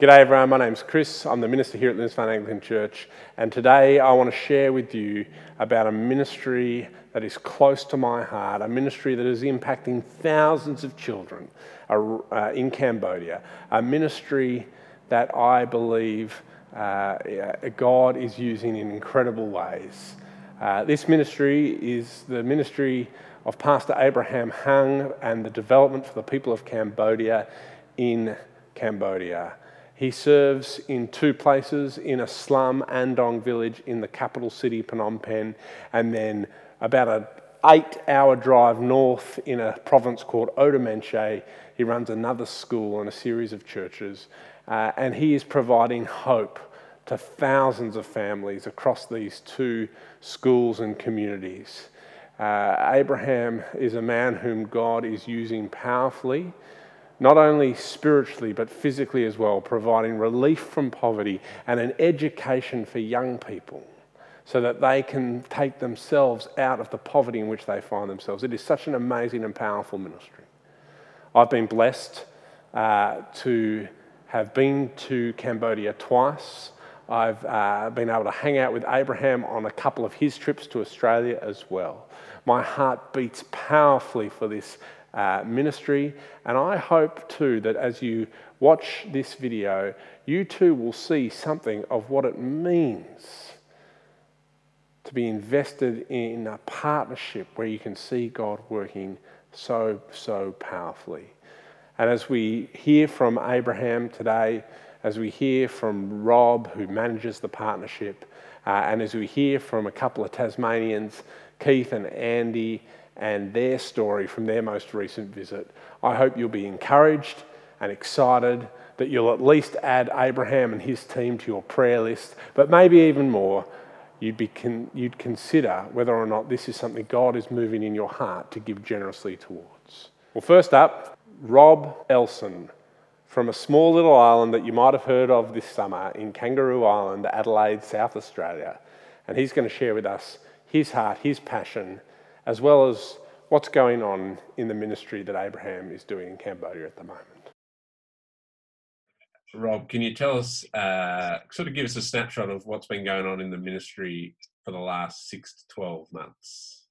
G'day everyone, my name's Chris. I'm the minister here at Lindisfarne Anglican Church, and today I want to share with you about a ministry that is close to my heart, a ministry that is impacting thousands of children uh, in Cambodia, a ministry that I believe uh, God is using in incredible ways. Uh, this ministry is the ministry of Pastor Abraham Hung and the development for the people of Cambodia in Cambodia. He serves in two places in a slum, Andong village, in the capital city, Phnom Penh, and then about an eight hour drive north in a province called Oddar Meanchey. He runs another school and a series of churches, uh, and he is providing hope to thousands of families across these two schools and communities. Uh, Abraham is a man whom God is using powerfully not only spiritually but physically as well, providing relief from poverty and an education for young people so that they can take themselves out of the poverty in which they find themselves. It is such an amazing and powerful ministry. I've been blessed uh, to have been to Cambodia twice. I've uh, been able to hang out with Abraham on a couple of his trips to Australia as well. My heart beats powerfully for this uh, ministry. And I hope too that as you watch this video, you too will see something of what it means to be invested in a partnership where you can see God working so, so powerfully. And as we hear from Abraham today, as we hear from Rob, who manages the partnership, uh, and as we hear from a couple of Tasmanians, Keith and Andy, and their story from their most recent visit. I hope you'll be encouraged and excited that you'll at least add Abraham and his team to your prayer list, but maybe even more, you'd, be con- you'd consider whether or not this is something God is moving in your heart to give generously towards. Well, first up, Rob Elson from a small little island that you might have heard of this summer in Kangaroo Island, Adelaide, South Australia. And he's going to share with us his heart, his passion, as well as what's going on in the ministry that Abraham is doing in Cambodia at the moment. Rob, can you tell us, uh, sort of give us a snapshot of what's been going on in the ministry for the last six to 12 months?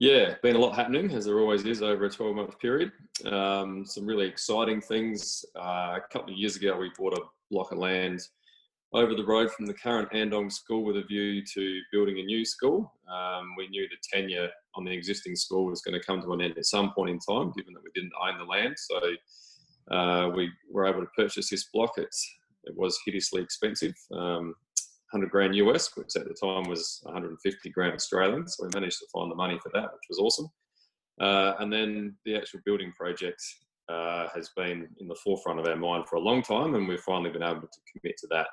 Yeah, been a lot happening, as there always is over a 12 month period. Um, some really exciting things. Uh, a couple of years ago, we bought a block of land over the road from the current Andong school with a view to building a new school. Um, we knew the tenure on the existing school was going to come to an end at some point in time, given that we didn't own the land. So uh, we were able to purchase this block. It's, it was hideously expensive, um, 100 grand US, which at the time was 150 grand Australian. So we managed to find the money for that, which was awesome. Uh, and then the actual building project uh, has been in the forefront of our mind for a long time, and we've finally been able to commit to that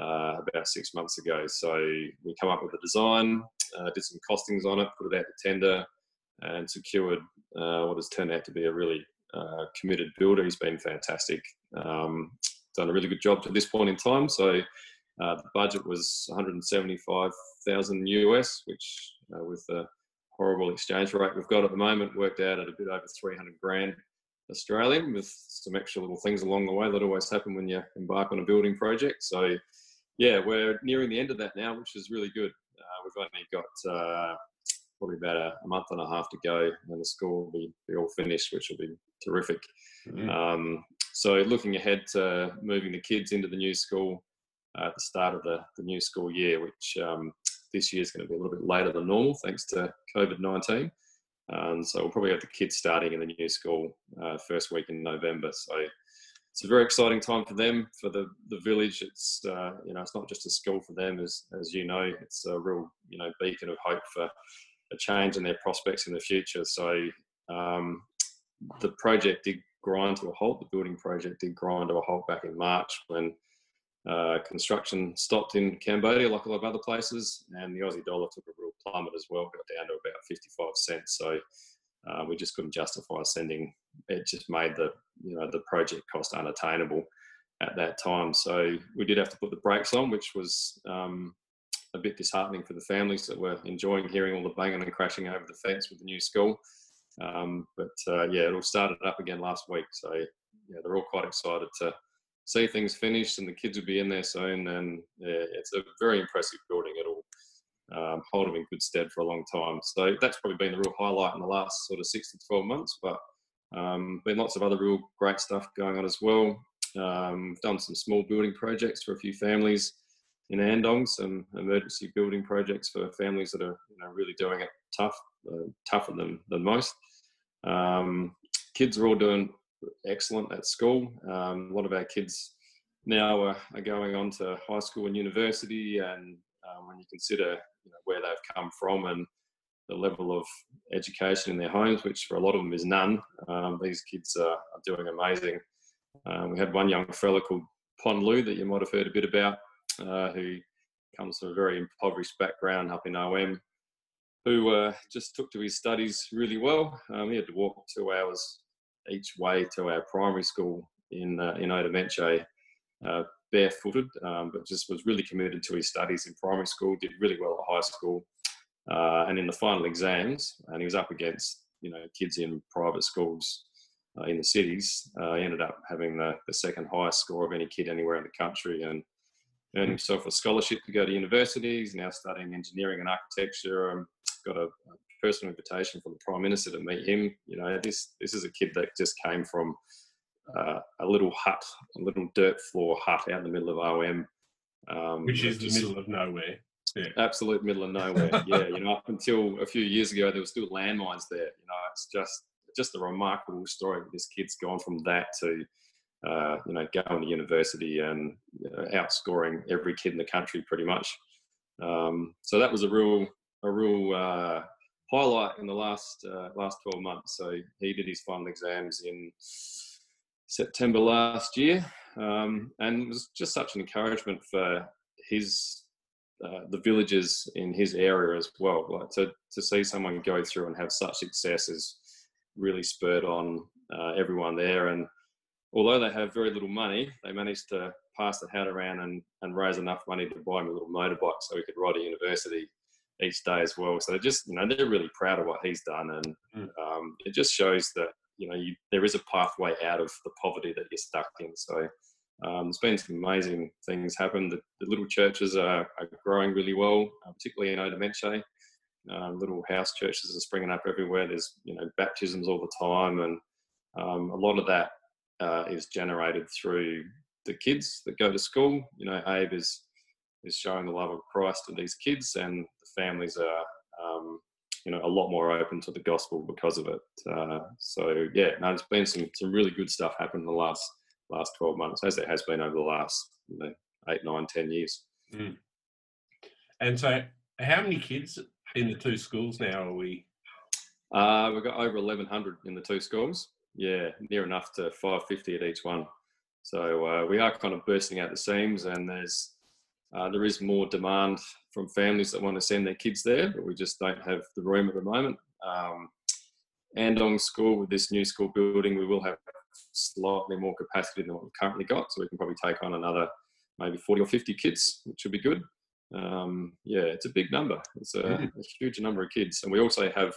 uh, about six months ago. So we come up with a design, uh, did some costings on it, put it out to tender, and secured uh, what has turned out to be a really uh, committed builder. He's been fantastic. Um, done a really good job to this point in time. So uh, the budget was 175,000 US, which with the horrible exchange rate we've got at the moment worked out at a bit over 300 grand Australian with some extra little things along the way that always happen when you embark on a building project. So yeah, we're nearing the end of that now, which is really good. Uh, we've only got uh, probably about a, a, month and a half to go, and the school will be, be all finished, which will be terrific. Mm-hmm. Um, so, looking ahead to moving the kids into the new school uh, at the start of the, the new school year, which um, this year is going to be a little bit later than normal thanks to COVID 19. Um, so, we'll probably have the kids starting in the new school uh, first week in November. So, it's a very exciting time for them, for the, the village. It's uh, you know it's not just a school for them, as as you know, it's a real you know beacon of hope for a change in their prospects in the future. So um, the project did grind to a halt. The building project did grind to a halt back in March when uh, construction stopped in Cambodia, like a lot of other places, and the Aussie dollar took a real plummet as well, got down to about 55 cents. So uh, we just couldn't justify sending. It just made the you know the project cost unattainable at that time. So we did have to put the brakes on, which was um, a bit disheartening for the families that were enjoying hearing all the banging and crashing over the fence with the new school. Um, but uh, yeah, it all started up again last week. So yeah, they're all quite excited to see things finished and the kids will be in there soon. And yeah, it's a very impressive building. It'll um, hold them in good stead for a long time. So that's probably been the real highlight in the last sort of six to 12 months. But um, been lots of other real great stuff going on as well. Um, done some small building projects for a few families in Andong, some emergency building projects for families that are you know, really doing it tough, uh, tougher than, than most. Um, kids are all doing excellent at school. Um, a lot of our kids now are, are, going on to high school and university, and um, when you consider you know, where they've come from and the level of education in their homes, which for a lot of them is none, um, these kids are, are doing amazing. Um, we had one young fella called Pon Lu that you might have heard a bit about, uh, who comes from a very impoverished background up in OM, who uh, just took to his studies really well. Um, he had to walk two hours each way to our primary school in uh, in Oddar Meanchey, uh, barefooted, um, but just was really committed to his studies in primary school. Did really well at high school, uh, and in the final exams, and he was up against you know kids in private schools uh, in the cities. Uh, he ended up having the, the second highest score of any kid anywhere in the country, and earned himself a scholarship to go to university. He's now studying engineering and architecture. Um, got a, a personal invitation from the Prime Minister to meet him. You know, this this is a kid that just came from uh, a little hut, a little dirt floor hut out in the middle of OM, um, which is the middle of nowhere. Yeah. Absolute middle of nowhere. yeah, you know, up until a few years ago, there were still landmines there. You know, it's just just a remarkable story. This kid's gone from that to uh, you know going to university and you know, outscoring every kid in the country pretty much. Um, so that was a real a real uh, highlight in the last uh, last 12 months. So he did his final exams in September last year, um, and it was just such an encouragement for his uh, the villages in his area as well. Like to to see someone go through and have such success is really spurred on uh, everyone there. And although they have very little money, they managed to pass the hat around and, and raise enough money to buy him a little motorbike so he could ride to university each day as well. So just you know they're really proud of what he's done, and mm. um, it just shows that you know you, there is a pathway out of the poverty that you're stuck in. So um, there's been some amazing things happen. The, the little churches are, are, growing really well, uh, particularly in Oddar Meanchey. Um, little house churches are springing up everywhere. There's you know baptisms all the time, and um, a lot of that uh, is generated through the kids that go to school. You know, Abe is is showing the love of Christ to these kids, and the families are, um, you know, a lot more open to the gospel because of it. Uh, so yeah, no, there's been some some really good stuff happen in the last last 12 months, as it has been over the last you know, eight, nine, ten years. Mm. And so, how many kids in the two schools now are we? Uh, we've got over 1,100 in the two schools. Yeah, near enough to 550 at each one. So uh, we are kind of bursting out the seams, and there's uh, there is more demand from families that want to send their kids there, but we just don't have the room at the moment. Um, Andong School, with this new school building, we will have slightly more capacity than what we've currently got, so we can probably take on another maybe 40 or 50 kids, which would be good. Um, yeah, it's a big number. It's a, a, huge number of kids, and we also have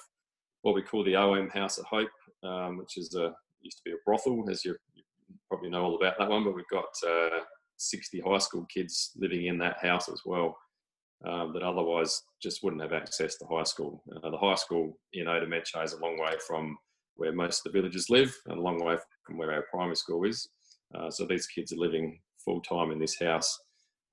what we call the OM House at Hope, um, which is a used to be a brothel, as you, you, probably know all about that one. But we've got uh, 60 high school kids living in that house as well um, that otherwise just wouldn't have access to high school. Uh, the high school in Oddar Meanchey is a long way from where most of the villagers live and a long way from where our primary school is. Uh, so these kids are living full time in this house,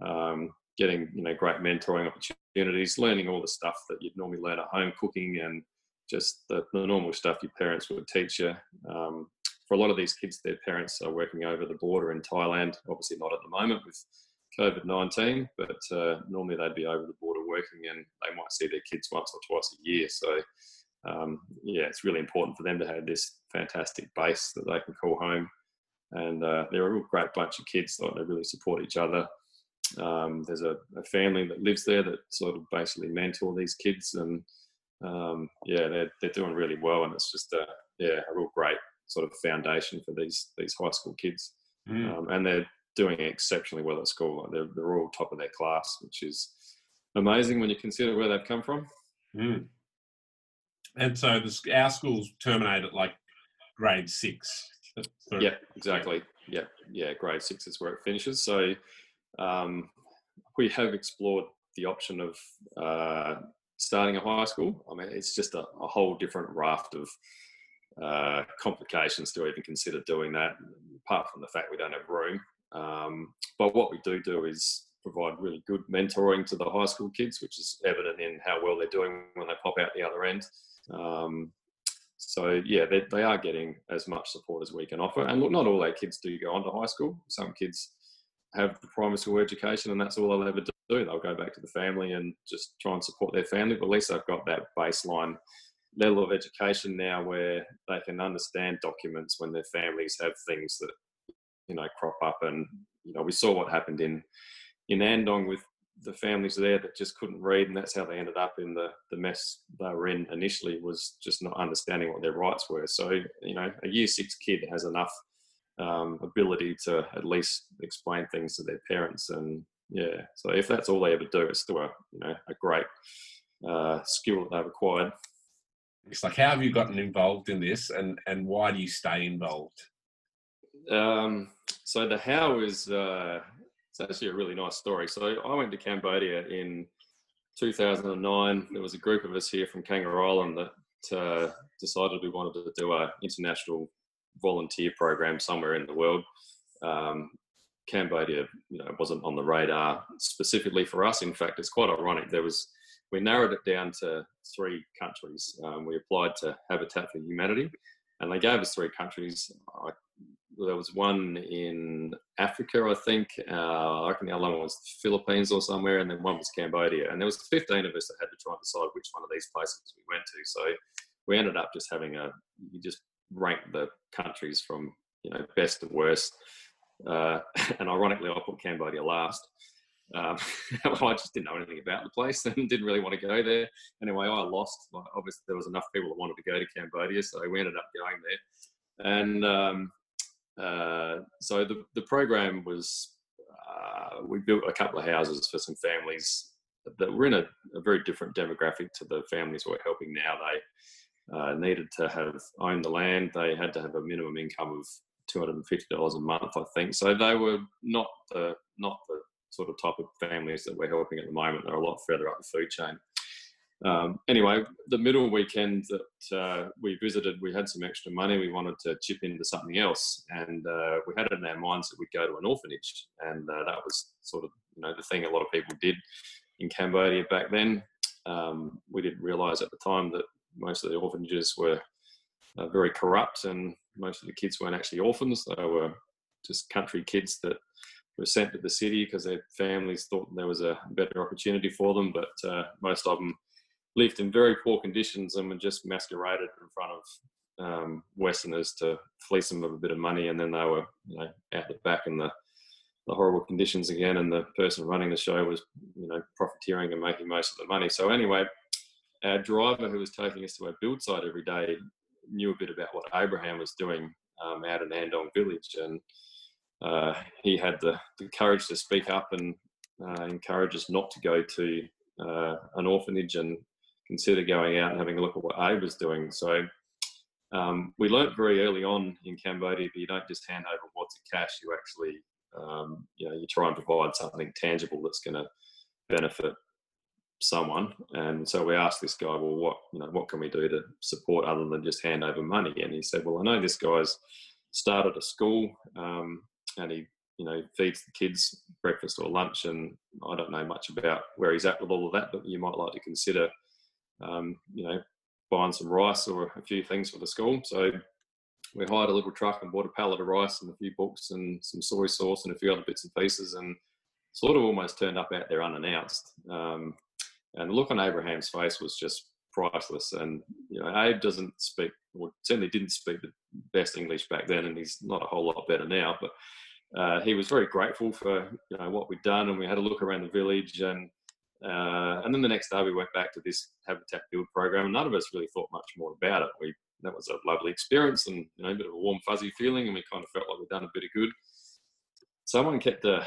um, getting you know great mentoring opportunities, learning all the stuff that you'd normally learn at home, cooking and just the, the normal stuff your parents would teach you. Um, for a lot of these kids, their parents are working over the border in Thailand. Obviously, not at the moment with COVID 19, but uh, normally they'd be over the border working and they might see their kids once or twice a year. So, um, yeah, it's really important for them to have this fantastic base that they can call home. And uh, they're a real great bunch of kids, like they really support each other. Um, there's a, a, family that lives there that sort of basically mentor these kids, and um, yeah, they're, they're doing really well. And it's just a yeah, a real great sort of foundation for these these high school kids, mm. um, and they're doing exceptionally well at school. Like they're they're all top of their class, which is amazing when you consider where they've come from. Mm. And so the, our schools terminate at like grade six. Yeah, exactly. yeah, yeah. Grade six is where it finishes. So um, we have explored the option of uh, starting a high school. I mean, it's just a, a whole different raft of uh, complications to even consider doing that. Apart from the fact we don't have room, um, but what we do do is provide really good mentoring to the high school kids, which is evident in how well they're doing when they pop out the other end. Um, so yeah, they, they are getting as much support as we can offer. And look, not all our kids do go on to high school. Some kids have the primary school education, and that's all they'll ever do. They'll go back to the family and just try and support their family. But at least they've got that baseline level of education now where they can understand documents when their families have things that you know crop up. And you know, we saw what happened in in Andong with the families there that just couldn't read, and that's how they ended up in the the mess they were in initially. Was just not understanding what their rights were. So you know, a year six kid has enough um, ability to at least explain things to their parents, and yeah. So if that's all they ever do, it's still a you know a great uh, skill that they've acquired. It's like, how have you gotten involved in this, and and why do you stay involved? Um, so the how is uh, it's actually a really nice story. So I went to Cambodia in 2009. There was a group of us here from Kangaroo Island that uh, decided we wanted to do an international volunteer program somewhere in the world. Um, Cambodia, you know, wasn't on the radar specifically for us. In fact, it's quite ironic. There was we narrowed it down to three countries. Um, we applied to Habitat for Humanity, and they gave us three countries. I there was one in Africa, I think. Uh, I reckon the other one was the Philippines or somewhere, and then one was Cambodia. And there was 15 of us that had to try and decide which one of these places we went to. So we ended up just having a you just rank the countries from you know best to worst. Uh, and ironically, I put Cambodia last. Um, I just didn't know anything about the place and didn't really want to go there. Anyway, I lost. Obviously, there was enough people that wanted to go to Cambodia, so we ended up going there. And um, uh, so the, the program was uh, we built a couple of houses for some families that were in a, a very different demographic to the families we're helping now. They uh, needed to have owned the land. They had to have a minimum income of two hundred and fifty dollars a month, I think. So they were not the not the sort of type of families that we're helping at the moment. They're a lot further up the food chain. Um, anyway, the middle weekend that uh, we visited, we had some extra money. We wanted to chip into something else, and uh, we had it in our minds that we'd go to an orphanage, and uh, that was sort of you know the thing a lot of people did in Cambodia back then. Um, we didn't realise at the time that most of the orphanages were uh, very corrupt, and most of the kids weren't actually orphans. They were just country kids that were sent to the city because their families thought there was a better opportunity for them, but uh, most of them lived in very poor conditions and were just masqueraded in front of um, Westerners to fleece them of a bit of money, and then they were, you know, out the back in the the horrible conditions again, and the person running the show was, you know, profiteering and making most of the money. So anyway, our driver who was taking us to our build site every day knew a bit about what Abraham was doing um, out in Andong village, and uh, he had the, the courage to speak up and uh, encourage us not to go to uh, an orphanage and consider going out and having a look at what Abe was doing. So um, we learnt very early on in Cambodia that you don't just hand over wads of cash. You actually, um, you know, you try and provide something tangible that's going to benefit someone. And so we asked this guy, well, what you know, what can we do to support other than just hand over money? And he said, well, I know this guy's started a school, um, and he you know feeds the kids breakfast or lunch, and I don't know much about where he's at with all of that, but you might like to consider um, you know, buying some rice or a few things for the school. So we hired a little truck and bought a pallet of rice and a few books and some soy sauce and a few other bits and pieces and sort of almost turned up out there unannounced. Um, and the look on Abraham's face was just priceless. And, you know, Abe doesn't speak, or certainly didn't speak the best English back then, and he's not a whole lot better now. But uh, he was very grateful for, you know, what we'd done. And we had a look around the village and uh, and then the next day we went back to this habitat build program, and none of us really thought much more about it. We that was a lovely experience, and you know, a bit of a warm fuzzy feeling, and we kind of felt like we'd done a bit of good. Someone kept a,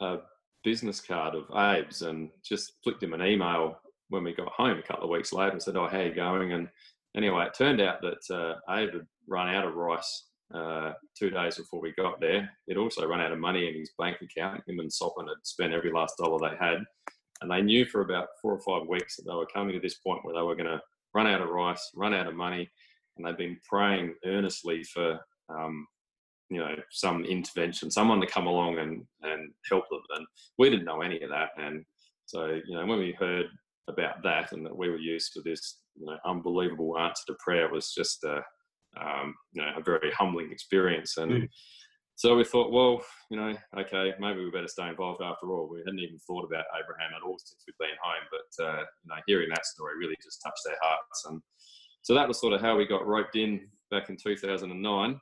a business card of Abe's and just flicked him an email when we got home a couple of weeks later and said, "Oh, how you going?" And anyway, it turned out that uh, Abe had run out of rice uh, two days before we got there. He'd also run out of money in his bank account. Him and Soppen had spent every last dollar they had. And they knew for about four or five weeks that they were coming to this point where they were going to run out of rice, run out of money. And they'd been praying earnestly for, um, you know, some intervention, someone to come along and, and help them. And we didn't know any of that. And so, you know, when we heard about that and that we were used to this, you know, unbelievable answer to prayer was just a, um, you know, a very humbling experience. And mm. So we thought, well, you know, okay, maybe we better stay involved after all. We hadn't even thought about Abraham at all since we'd been home, but uh, you know, hearing that story really just touched their hearts. And so that was sort of how we got roped in back in 2009.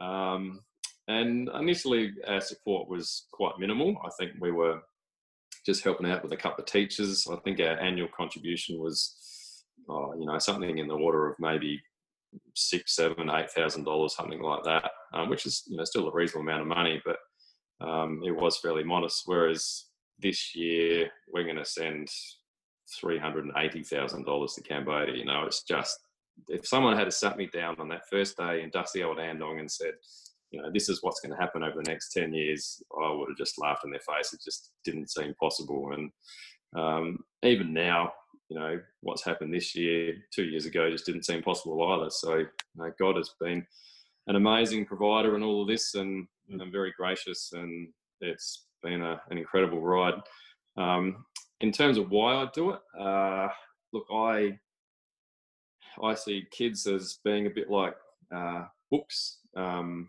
Um, and initially, our support was quite minimal. I think we were just helping out with a couple of teachers. I think our annual contribution was, oh, you know, something in the order of maybe six, seven, eight thousand dollars, something like that, um, which is you know still a reasonable amount of money, but um, it was fairly modest. Whereas this year we're going to send three hundred and eighty thousand dollars to Cambodia. You know, it's just if someone had sat me down on that first day in dusty old Andong and said, you know, this is what's going to happen over the next 10 years, I would have just laughed in their face. It just didn't seem possible. And um, even now, you know, what's happened this year, two years ago, just didn't seem possible either. So, you know, God has been an amazing provider in all of this and, and mm. very gracious, and it's been a, an incredible ride. Um, in terms of why I do it, uh, look, I I see kids as being a bit like uh, books. Um,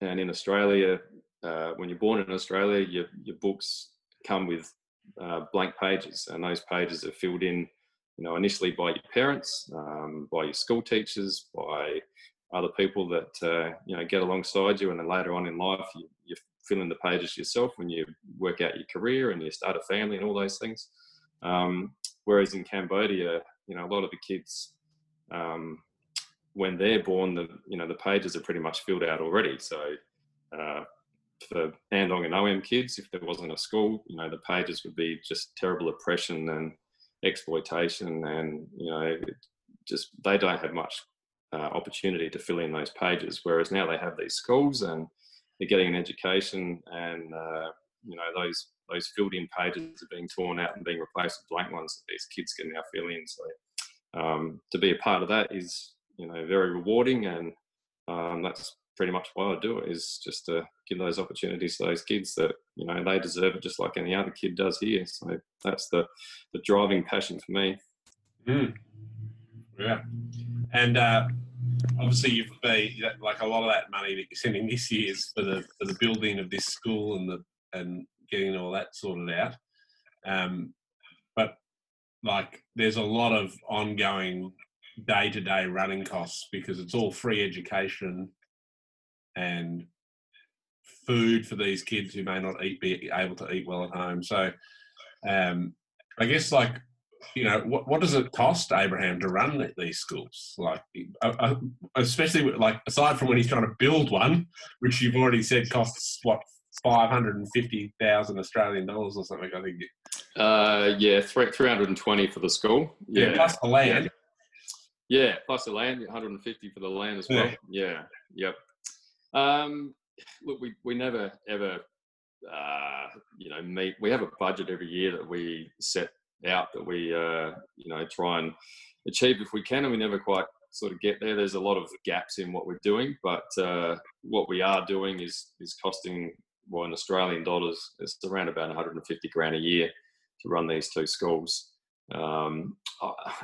and in Australia, uh, when you're born in Australia, your, your books come with uh, blank pages, and those pages are filled in, you know, initially by your parents, um, by your school teachers, by other people that uh, you know get alongside you, and then later on in life, you, you fill in the pages yourself when you work out your career and you start a family and all those things. Um, whereas in Cambodia, you know, a lot of the kids um, when they're born, the you know the pages are pretty much filled out already. So uh, for Andong and OM kids, if there wasn't a school, you know the pages would be just terrible oppression and exploitation, and you know just they don't have much uh, opportunity to fill in those pages. Whereas now they have these schools and they're getting an education, and uh, you know those those filled in pages are being torn out and being replaced with blank ones that these kids can now fill in. So um, to be a part of that is you know very rewarding, and um, that's pretty much why I do it is just to give those opportunities to those kids that you know they deserve it just like any other kid does here. So that's the the driving passion for me. Mm. Yeah, and uh, obviously you've been like a lot of that money that you're sending this year is for the for the building of this school and the and getting all that sorted out. Um, but like there's a lot of ongoing day to day running costs because it's all free education and food for these kids who may not eat be able to eat well at home. So um, I guess like you know what what does it cost Abraham to run these schools? Like uh, uh, especially like aside from when he's trying to build one, which you've already said costs what five hundred and fifty thousand Australian dollars or something. I think. Uh, yeah, three three hundred and twenty for the school. Yeah, yeah plus the land. Yeah, plus the land, 150 for the land as well. Yeah, yeah. yep. Um, look, we, we never ever, uh, you know, meet. We have a budget every year that we set out that we, uh, you know, try and achieve if we can, and we never quite sort of get there. There's a lot of gaps in what we're doing, but uh, what we are doing is is costing, well, in Australian dollars, it's around about 150 grand a year to run these two schools. Um,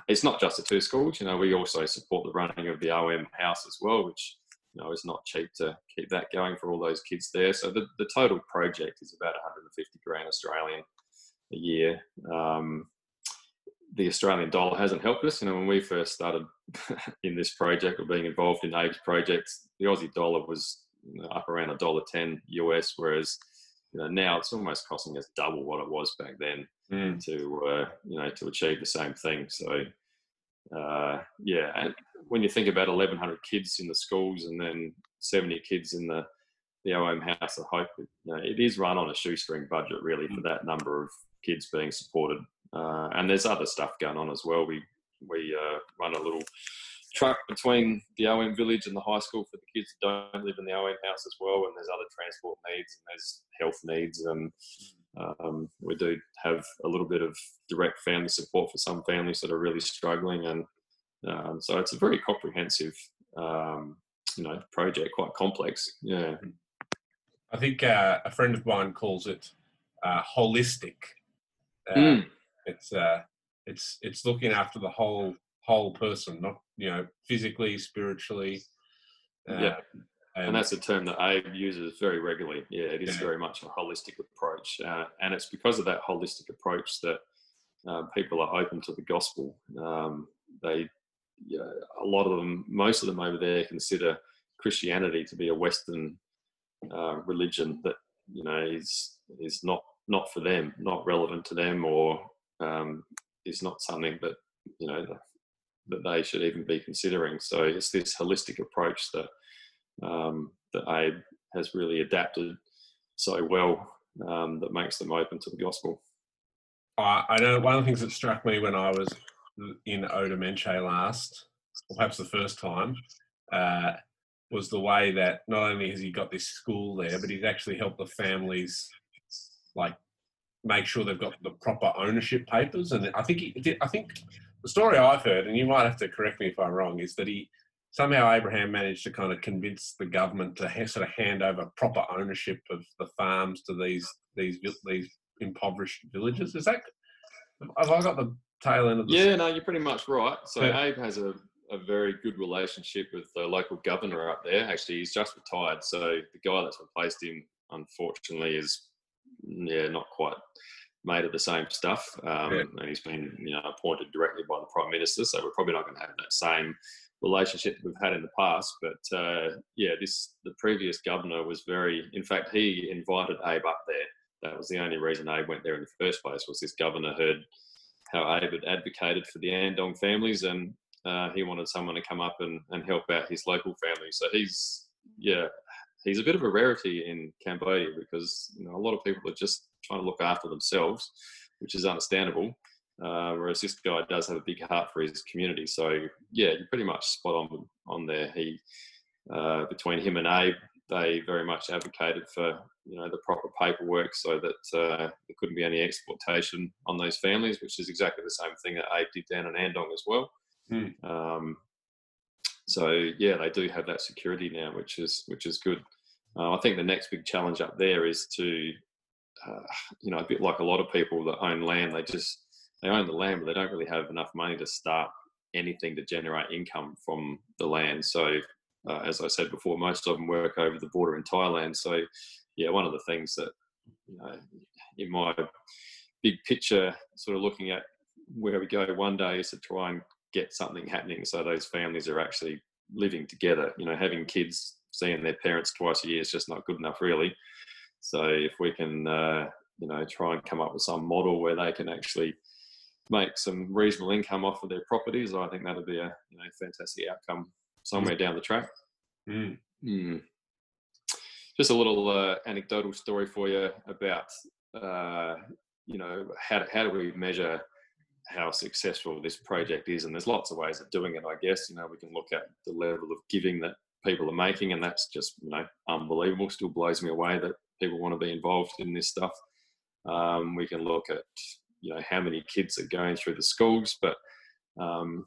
it's not just the two schools. You know, we also support the running of the OM house as well, which you know is not cheap to keep that going for all those kids there. So the, the total project is about 150 grand Australian a year. Um, the Australian dollar hasn't helped us. You know, when we first started in this project or being involved in Abe's projects, the Aussie dollar was up around a dollar ten US, whereas you know, now it's almost costing us double what it was back then mm. to uh, you know to achieve the same thing. So uh, yeah, and when you think about 1,100 kids in the schools and then 70 kids in the the OM House of Hope, you know, it is run on a shoestring budget really for mm. that number of kids being supported. Uh, and there's other stuff going on as well. We we uh, run a little truck between the OM village and the high school for the kids that don't live in the OM house as well. And there's other transport needs and there's health needs. And um, we do have a little bit of direct family support for some families that are really struggling. And um, so it's a very comprehensive, um, you know, project, quite complex. Yeah. I think uh, a friend of mine calls it uh, holistic. Uh, Mm. It's uh, it's it's looking after the whole whole person, not you know physically, spiritually. Uh, Yeah. And that's a term that Abe uses very regularly. Yeah, it is Yeah. very much a holistic approach. Uh, and it's because of that holistic approach that uh, people are open to the gospel. Um, they, yeah, a lot of them, most of them over there consider Christianity to be a Western uh, religion that, you know, is, is not, not for them, not relevant to them, or um, is not something that, you know, that, that they should even be considering. So it's this holistic approach that um, that Abe has really adapted so well um, that makes them open to the gospel. I, I know one of the things that struck me when I was in Oddar Meanchey last, or perhaps the first time, uh, was the way that not only has he got this school there, but he's actually helped the families like make sure they've got the proper ownership papers. And I think he I think the story I've heard, and you might have to correct me if I'm wrong, is that he somehow Abraham managed to kind of convince the government to sort of hand over proper ownership of the farms to these these these impoverished villages. Is that have I got the tail end of the Yeah, no, you're pretty much right. So Yeah. Abe has a, a very good relationship with the local governor up there. Actually, he's just retired. So the guy that's replaced him, unfortunately, is yeah not quite made of the same stuff. Um, Yeah. And he's been you know appointed directly by the prime minister. So we're probably not going to have that same relationship that we've had in the past. But uh, yeah, this the previous governor was very. In fact, he invited Abe up there. That was the only reason Abe went there in the first place. Was this governor heard how Abe had advocated for the Andong families, and uh, he wanted someone to come up and, and help out his local family. So he's yeah, he's a bit of a rarity in Cambodia because you know a lot of people are just trying to look after themselves, which is understandable. Uh, whereas this guy does have a big heart for his community. So yeah, you're pretty much spot on on there. He uh, between him and Abe, they very much advocated for you know the proper paperwork so that uh, there couldn't be any exploitation on those families, which is exactly the same thing that Abe did down in Andong as well. Hmm. Um, so yeah, they do have that security now, which is which is good. Uh, I think the next big challenge up there is to, uh, you know, a bit like a lot of people that own land, they just they own the land, but they don't really have enough money to start anything to generate income from the land. So uh, as I said before, most of them work over the border in Thailand. So yeah, one of the things that you know, in my big picture, sort of looking at where we go one day is to try and get something happening so those families are actually living together. You know, having kids seeing their parents twice a year is just not good enough, really. So if we can, uh, you know, try and come up with some model where they can actually make some reasonable income off of their properties, I think that'd be a you know fantastic outcome somewhere down the track. Mm. Hmm. Just a little uh, anecdotal story for you about, uh, you know, how, how do we measure how successful this project is? And there's lots of ways of doing it, I guess. You know, we can look at the level of giving that people are making, and that's just, you know, unbelievable. Still blows me away that people want to be involved in this stuff. Um, we can look at, you know, how many kids are going through the schools, but um,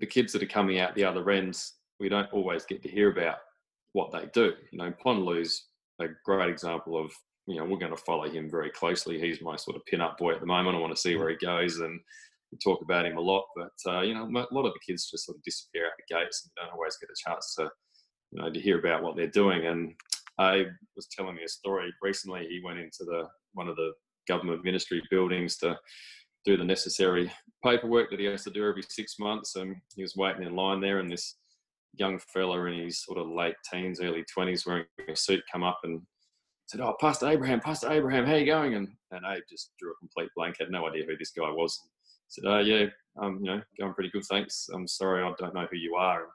the kids that are coming out the other ends, we don't always get to hear about what they do. You know, Ponloo's a great example of, you know, we're going to follow him very closely. He's my sort of pin-up boy at the moment. I want to see where he goes and we talk about him a lot. But, uh, you know, a lot of the kids just sort of disappear out the gates and don't always get a chance to, you know, to hear about what they're doing. And I was telling me a story recently. He went into the one of the government ministry buildings to do the necessary paperwork that he has to do every six months. And he was waiting in line there, and this young fella in his sort of late teens, early twenties, wearing a suit, come up and said, "Oh, Pastor Abraham, Pastor Abraham, how you going?" And and Abe just drew a complete blank, had no idea who this guy was. Said, "Oh yeah, um, you know, going pretty good, thanks. I'm sorry, I don't know who you are."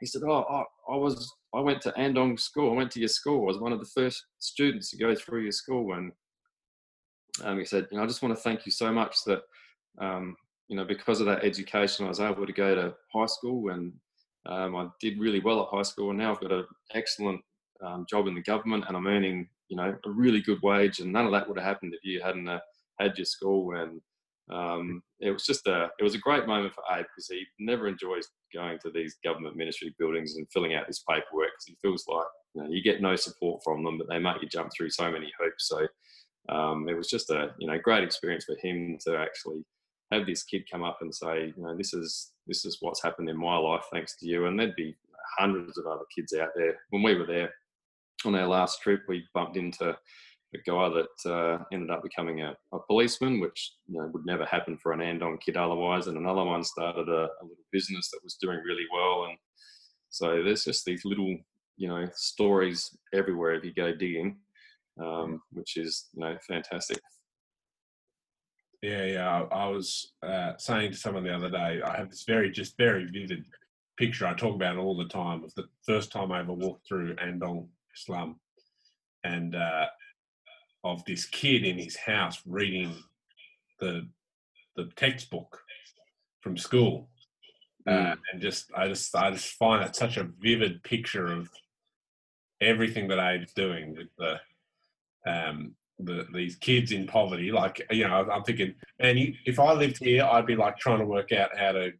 He said, "Oh, I, I was, I went to Andong school. I went to your school. I was one of the first students to go through your school." And um, he said, "You know, I just want to thank you so much that." Um, you know, because of that education, I was able to go to high school and um, I did really well at high school. And now I've got an excellent um, job in the government and I'm earning, you know, a really good wage. And none of that would have happened if you hadn't uh, had your school. And um, it was just a, it was a great moment for Abe because he never enjoys going to these government ministry buildings and filling out this paperwork because he feels like you, know, you get no support from them, but they make you jump through so many hoops. So um, it was just a you know great experience for him to actually have this kid come up and say, you know, this is this is what's happened in my life thanks to you. And there'd be hundreds of other kids out there. When we were there on our last trip, we bumped into a guy that uh, ended up becoming a, a, policeman, which you know, would never happen for an Andong kid otherwise. And another one started a, a little business that was doing really well. And so there's just these little, you know, stories everywhere if you go digging, um, which is, you know, fantastic. Yeah, yeah. I, was uh, saying to someone the other day, I have this very, just very vivid picture I talk about all the time of the first time I ever walked through Andong slum and uh, of this kid in his house reading the the textbook from school. Uh, mm. and just I just I just find it such a vivid picture of everything that Abe's doing with the um the, these kids in poverty. Like, you know, I'm thinking, man, if I lived here, I'd be like trying to work out how to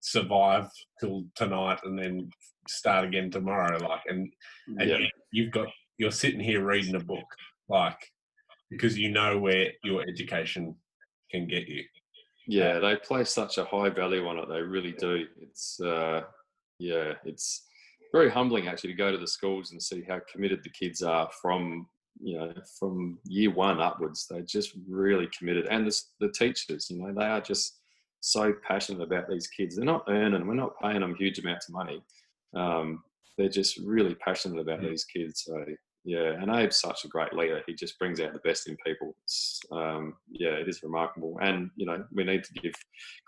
survive till tonight and then start again tomorrow. Like, and and yeah. you, you've got you're sitting here reading a book, like, because you know where your education can get you. Yeah, they place such a high value on it. They really do. It's uh, yeah, it's very humbling actually to go to the schools and see how committed the kids are from you know, from year one upwards, they're just really committed. And the, the teachers, you know, they are just so passionate about these kids. They're not earning, we're not paying them huge amounts of money. Um, they're just really passionate about mm. these kids. So, yeah, and Abe's such a great leader. He just brings out the best in people. Um, yeah, it is remarkable. And, you know, we need to give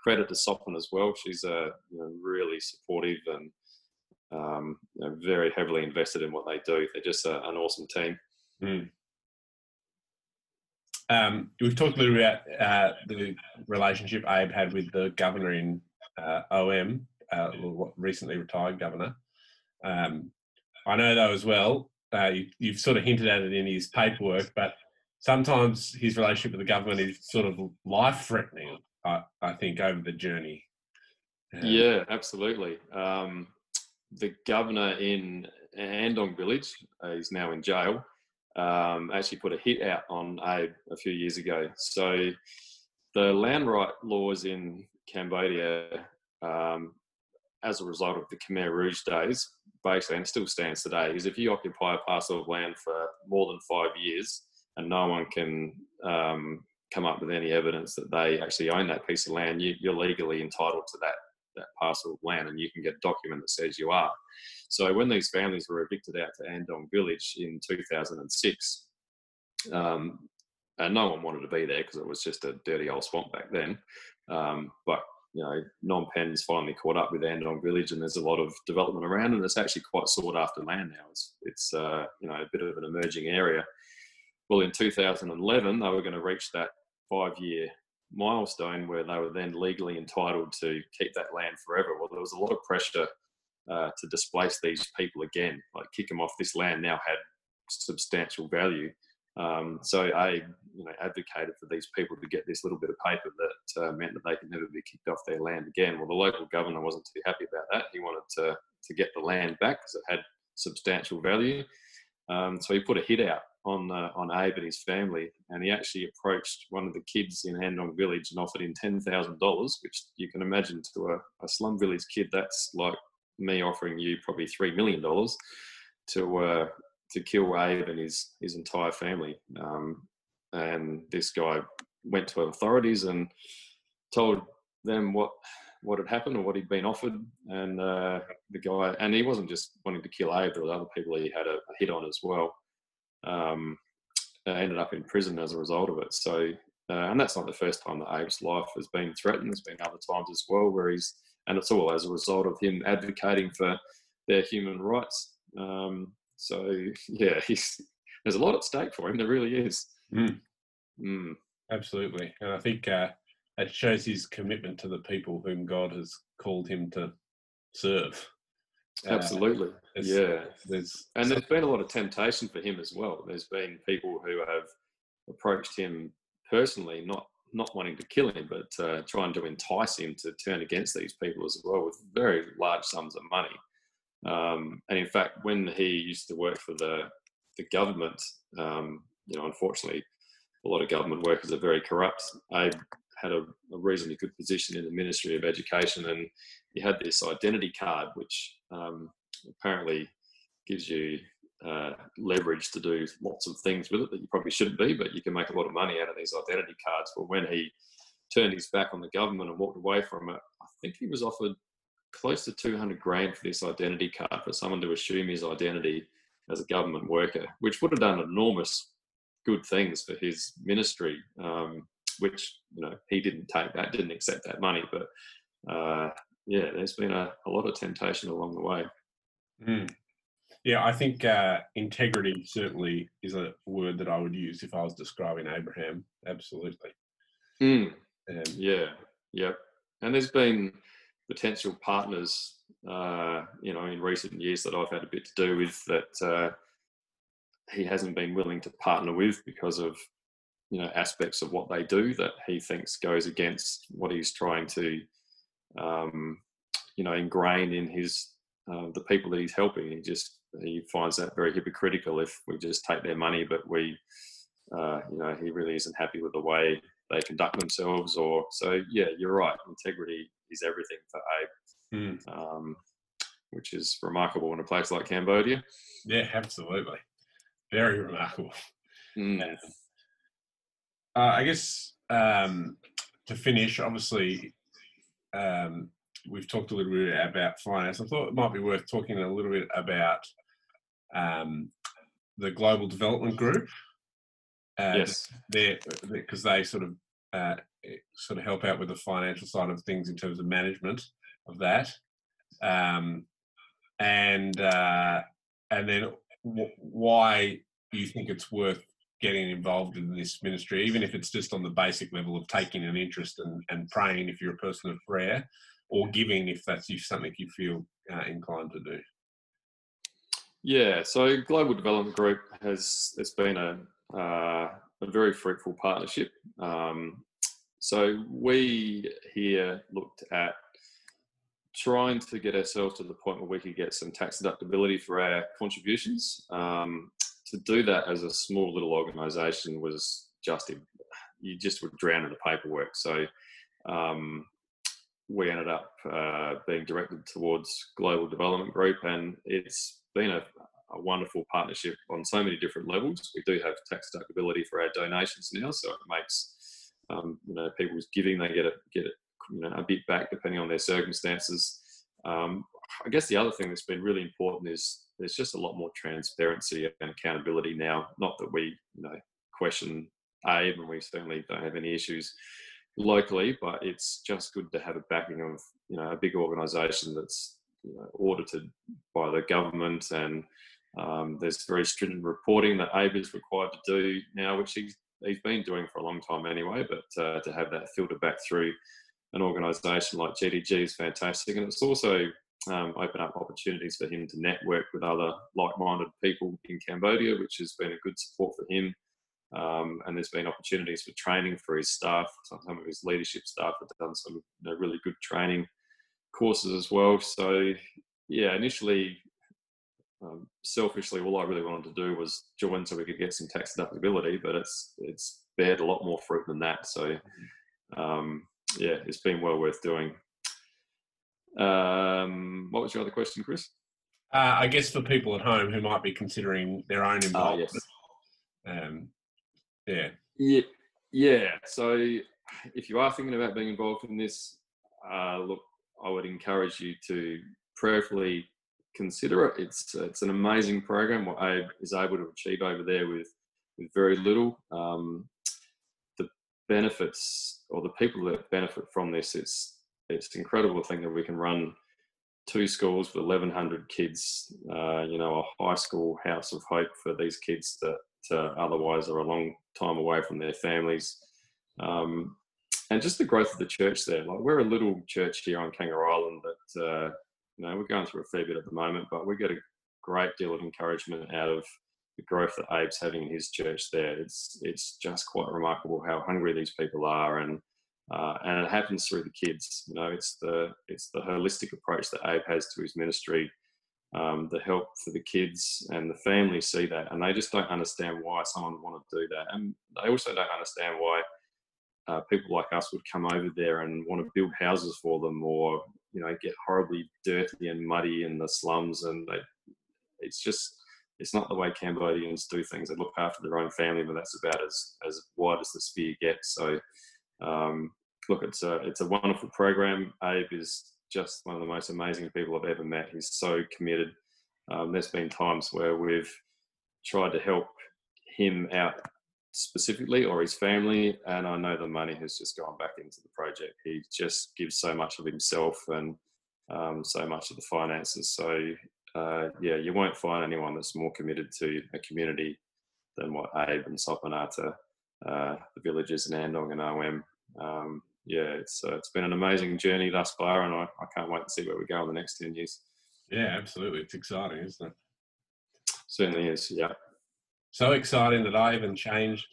credit to Sopan as well. She's a you know, really supportive and um, you know, very heavily invested in what they do. They're just a, an awesome team. Mm. Um, we've talked a little bit about uh, the relationship Abe had with the governor in uh, OM, uh, recently retired governor. Um, I know though as well, uh, you, have sort of hinted at it in his paperwork, but sometimes his relationship with the government is sort of life threatening, I, I, think, over the journey. Um, yeah, absolutely. Um, the governor in Andong Village uh, is now in jail um, actually put a hit out on Abe a few years ago. So the land right laws in Cambodia, um, as a result of the Khmer Rouge days, basically, and still stands today, is if you occupy a parcel of land for more than five years and no one can um, come up with any evidence that they actually own that piece of land, you, you're legally entitled to that that parcel of land and you can get a document that says you are. So when these families were evicted out to Andong Village in 2006, um, and no one wanted to be there because it was just a dirty old swamp back then. Um, but you know, Phnom Penh's finally caught up with Andong Village, and there's a lot of development around, and it's actually quite sought after land now. It's, it's uh, you know a bit of an emerging area. Well, in 2011, they were going to reach that five-year milestone where they were then legally entitled to keep that land forever. Well, there was a lot of pressure uh, to displace these people again, like kick them off this land now had substantial value. Um, so I, you know, advocated for these people to get this little bit of paper that uh, meant that they could never be kicked off their land again. Well, the local governor wasn't too happy about that. He wanted to to get the land back because it had substantial value. Um, so he put a hit out on uh, on Abe and his family, and he actually approached one of the kids in Andong Village and offered him ten thousand dollars, which you can imagine to a, a, slum village kid, that's like me offering you probably three million dollars to uh, to kill Abe and his his entire family. Um, and this guy went to authorities and told them what what had happened or what he'd been offered. And uh, the guy, and he wasn't just wanting to kill Abe, there were other people he had a, a hit on as well um, ended up in prison as a result of it. So, uh, and that's not the first time that Abe's life has been threatened. There's been other times as well where he's, and it's all as a result of him advocating for their human rights. Um, so, yeah, he's, there's a lot at stake for him. There really is. Mm. Mm. Absolutely, and I think uh, it shows his commitment to the people whom God has called him to serve. Uh, Absolutely. there's- yeah. There's And there's been a lot of temptation for him as well. There's been people who have approached him personally, not not wanting to kill him, but uh, trying to entice him to turn against these people as well, with very large sums of money. Um, and in fact, when he used to work for the the government, um, you know, unfortunately, a lot of government workers are very corrupt. Abe had a, a reasonably good position in the Ministry of Education, and he had this identity card, which um, apparently gives you uh, leverage to do lots of things with it that you probably shouldn't be, but you can make a lot of money out of these identity cards. But when he turned his back on the government and walked away from it, I think he was offered close to 200 grand for this identity card for someone to assume his identity as a government worker, which would have done enormous good things for his ministry, um, which, you know, he didn't take that, didn't accept that money. But uh, yeah, there's been a, a lot of temptation along the way. Mm. Yeah, I think uh, integrity certainly is a word that I would use if I was describing Abraham. Absolutely. Mm. Um, Yeah, yep. And there's been potential partners, uh, you know, in recent years that I've had a bit to do with that uh, he hasn't been willing to partner with because of, you know, aspects of what they do that he thinks goes against what he's trying to, um, you know, ingrained in his uh, the people that he's helping. He just he finds that very hypocritical if we just take their money, but we, uh, you know, he really isn't happy with the way they conduct themselves or so yeah you're right integrity is everything for abe mm. um, which is remarkable in a place like cambodia Yeah, absolutely. Very remarkable. Mm. Uh, I guess um, to finish, obviously, um, we've talked a little bit about finance. I thought it might be worth talking a little bit about um, the Global Development Group. Uh, yes because they sort of uh, sort of help out with the financial side of things in terms of management of that, um, and uh, and then w- why do you think it's worth getting involved in this ministry, even if it's just on the basic level of taking an interest and, and praying if you're a person of prayer, or giving if that's something you feel uh, inclined to do. yeah so global development group has it's been a uh, a very fruitful partnership um, so we here looked at trying to get ourselves to the point where we could get some tax deductibility for our contributions. Um, to do that as a small little organisation was just you just would drown in the paperwork. So um, we ended up uh, being directed towards Global Development Group, and it's been a, a wonderful partnership on so many different levels. We do have tax deductibility for our donations now, so it makes um, you know people's giving they get it get it you know a bit back depending on their circumstances. Um, I guess the other thing that's been really important is there's just a lot more transparency and accountability now. Not that we you know question Abe, and we certainly don't have any issues locally, but it's just good to have a backing of you know a big organisation that's you know, audited by the government and um, there's very stringent reporting that Abe is required to do now, which he's, he's been doing for a long time anyway. But uh, to have that filter back through an organisation like GDG is fantastic, and it's also um, opened up opportunities for him to network with other like-minded people in Cambodia, which has been a good support for him. Um, and there's been opportunities for training for his staff. Some, some of his leadership staff have done some you know, really good training courses as well. So yeah, initially um, selfishly, all I really wanted to do was join so we could get some tax deductibility, but it's it's bared a lot more fruit than that. So, um, yeah, it's been well worth doing. Um, what was your other question, Chris? Uh, I guess for people at home who might be considering their own Ah, involvement, yes. um, yeah, Yeah, yeah. So, if you are thinking about being involved in this, uh, look, I would encourage you to prayerfully consider it. It's it's an amazing program. What Abe is able to achieve over there with with very little. Um, the benefits or the people that benefit from this, it's it's incredible thing that we can run two schools with 1,100 kids. Uh, you know, a high school house of hope for these kids that uh, otherwise are a long time away from their families. Um, and just the growth of the church there. Like we're a little church here on Kangaroo Island that uh, you know we're going through a fair bit at the moment, but we get a great deal of encouragement out of the growth that Abe's having in his church there. It's it's just quite remarkable how hungry these people are, and uh, and it happens through the kids. You know, it's the it's the holistic approach that Abe has to his ministry, um, the help for the kids and the family see that, and they just don't understand why someone would want to do that, and they also don't understand why. Uh, people like us would come over there and want to build houses for them, or you know, get horribly dirty and muddy in the slums, and they, it's just it's not the way Cambodians do things. They look after their own family, but that's about as as wide as the sphere gets. So, um, look, it's a it's a wonderful program. Abe is just one of the most amazing people I've ever met. He's so committed. Um, there's been times where we've tried to help him out specifically or his family, and I know the money has just gone back into the project. He just gives so much of himself and um, so much of the finances. So uh, yeah, you won't find anyone that's more committed to a community than what Abe and Sopan are to uh, the villages in Andong and OM. Um, yeah, it's uh, it's been an amazing journey thus far, and I, I can't wait to see where we go in the next ten years. Yeah, absolutely. It's exciting, isn't it? Certainly is. Yeah. So exciting that I even changed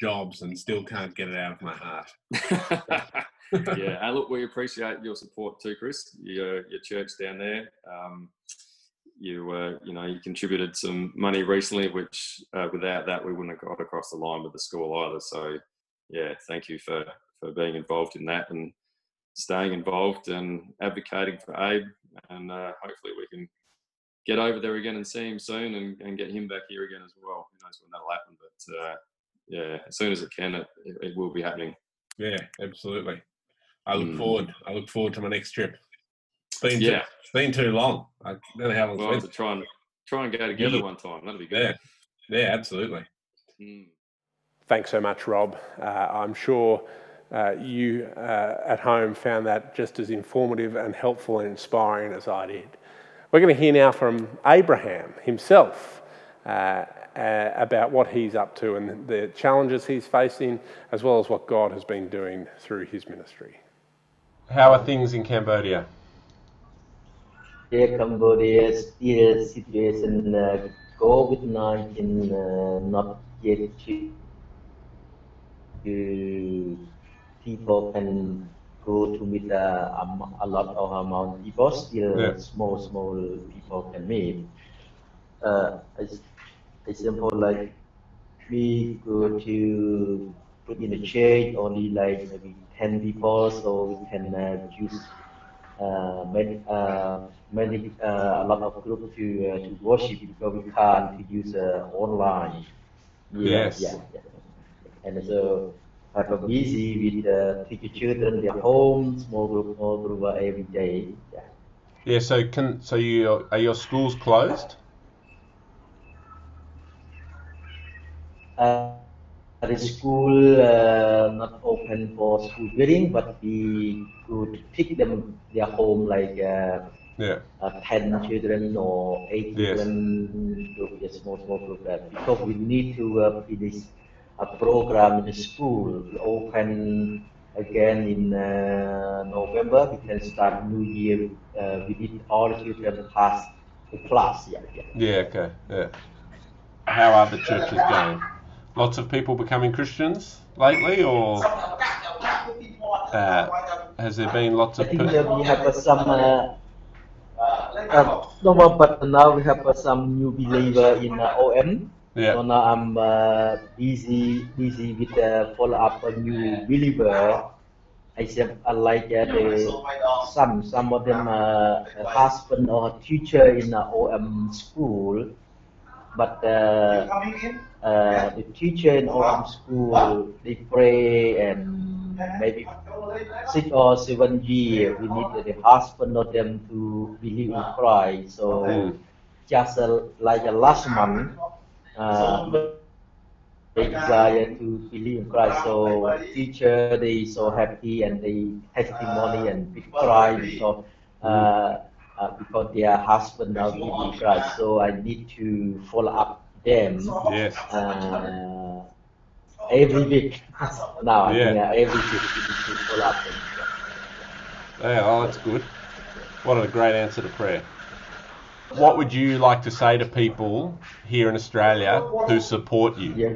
jobs and still can't get it out of my heart. yeah, and look, we appreciate your support too, Chris. Your your church down there. Um, you uh, you know you contributed some money recently, which uh, without that we wouldn't have got across the line with the school either. So yeah, thank you for for being involved in that and staying involved and advocating for Abe. And uh, hopefully we can get over there again and see him soon and, and get him back here again as well. Who knows when that'll happen? But uh, yeah, as soon as it can, it, it will be happening. Yeah, absolutely. I look mm. forward. I look forward to my next trip. Been yeah, too, been too long. I don't know how long. Well, to try and try and go together yeah. one time. That'd be good. Yeah, yeah absolutely. Mm. Thanks so much, Rob. Uh, I'm sure uh, you uh, at home found that just as informative and helpful and inspiring as I did. We're going to hear now from Abraham himself uh, uh, about what he's up to and the challenges he's facing, as well as what God has been doing through his ministry. How are things in Cambodia? Cambodia still situation uh, COVID-19 uh, not yet to people can go to meet uh, a lot of amount people still yeah. small small people can meet uh, example like we go to put in a church only like maybe 10 people so we can uh, use uh, many, uh, many uh, a lot of group to uh, to worship because we can't use uh, online. Yeah, yes. Yeah, yeah. And so I'm busy with uh, teaching children their home, small group, small group uh, every day. Yeah. Yeah. So can so you are your schools closed? Uh, the school uh, not open for school building, but we could pick them their home like uh, yeah. uh, 10 children or 8 yes. children to a small, small. Uh, because we need to uh, finish a program in the school. We open again in uh, November. We can start new year. Uh, we need all the children pass the class. Yeah, yeah. Yeah, okay. Yeah. How are the churches going? lots of people becoming Christians lately, or uh, has there been lots of? I think we have uh, some. Uh, uh, no, but now we have uh, some new believer in uh, OM. Yeah. So now I'm uh, busy busy with uh, follow up a new believer. I said I like uh, the some some of them uh, husband or teacher in uh, OM school, but uh, uh, the teacher in our school they pray and maybe six or seven years we need the husband of them to believe in Christ. So just uh, like a last month, uh, they desire to believe in Christ. So teacher they so happy and they have testimony and big cry So uh, uh, because their husband now believe in Christ. So I need to follow up them. Yes. Uh, every week. now, I Yeah. uh, every week we need to follow up. them. Yeah, oh, that's good. What a great answer to prayer. What would you like to say to people here in Australia who support you? Yeah.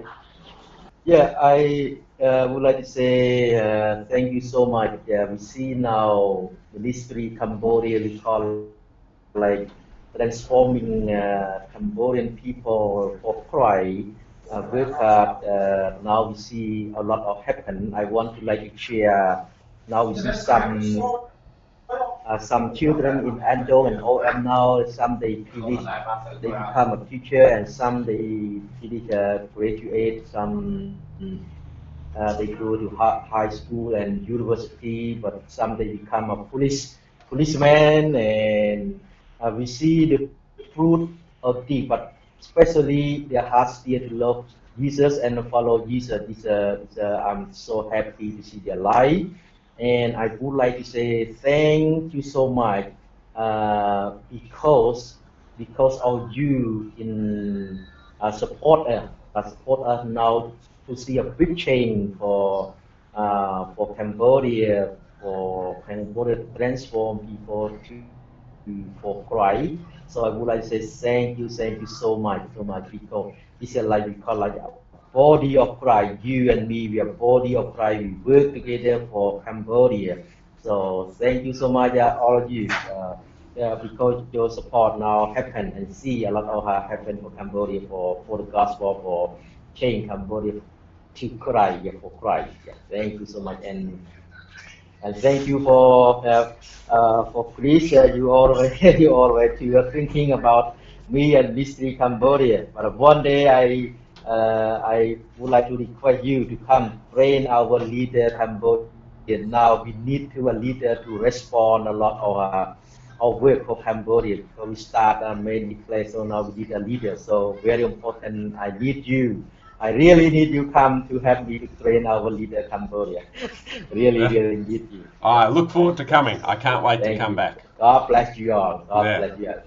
Yeah, I uh, would like to say uh, thank you so much. Yeah, we see now Ministry Cambodia, we call like transforming uh, Cambodian people for Christ. Uh, hard. Uh, now we see a lot of happen. I want to like to share. Now we see some uh, some children in Andong and OM now. Some they finish, they become a teacher, and some they finish uh, graduate. Some uh, they go to high school and university, but some they become a police policeman, and uh, we see the fruit of the but especially their hearts dear to love Jesus and follow Jesus. It's a, it's a, I'm so happy to see their life. And I would like to say thank you so much uh, because because of you in uh, support us, uh, support us now to see a big change for uh, for Cambodia, for Cambodia transform people to for Christ. So I would like to say thank you, thank you so much, so much because this is like we call like a body of Christ. You and me, we are body of Christ. We work together for Cambodia. So thank you so much, uh, all of you. Uh, yeah, because your support now happen and see a lot of uh, happen for Cambodia for, for the gospel for change Cambodia to yeah, for Christ. Thank you so much and and thank you for uh, uh, for Chris. Uh, you always you always you are thinking about me and Ministry Cambodia. But one day I uh, I would like to request you to come train our leader Cambodia. Now we need to a leader to respond a lot of uh, our work for Cambodia. So we start a main place. So a leader. So very important. I need you. I really need you come to help me to train our leader Cambodia. really, Yeah. really need you. I look forward to coming. I can't wait to come you. back. God bless you all. God Yeah. bless you all.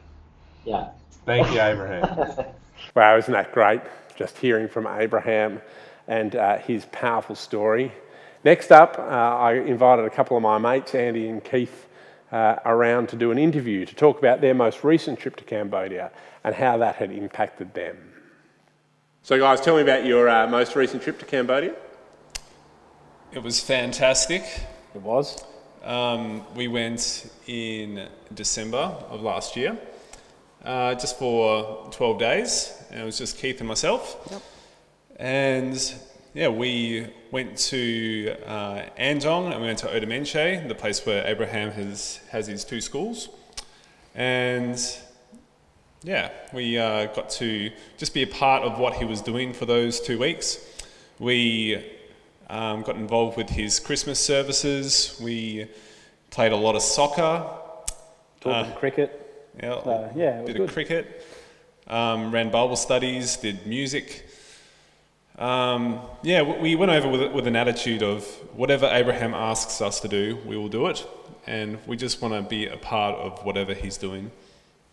Yeah. Thank you, Abraham. Wow, isn't that great? Just hearing from Abraham and uh, his powerful story. Next up, uh, I invited a couple of my mates, Andy and Keith, uh, around to do an interview to talk about their most recent trip to Cambodia and how that had impacted them. So, guys, tell me about your uh, most recent trip to Cambodia. It was fantastic. It was. Um, we went in December of last year, uh, just for 12 days. And it was just Keith and myself. Yep. And yeah, we went to uh, Andong and we went to Oddar Meanchey, the place where Abraham has, has his two schools. And yeah, we uh, got to just be a part of what he was doing for those two weeks. We um, got involved with his Christmas services. We played a lot of soccer. Talking Uh, cricket. Yeah, So, yeah, bit good. of cricket. Um, ran Bible studies, did music. Um, yeah, we went over with, with an attitude of whatever Abraham asks us to do, we will do it. And we just want to be a part of whatever he's doing.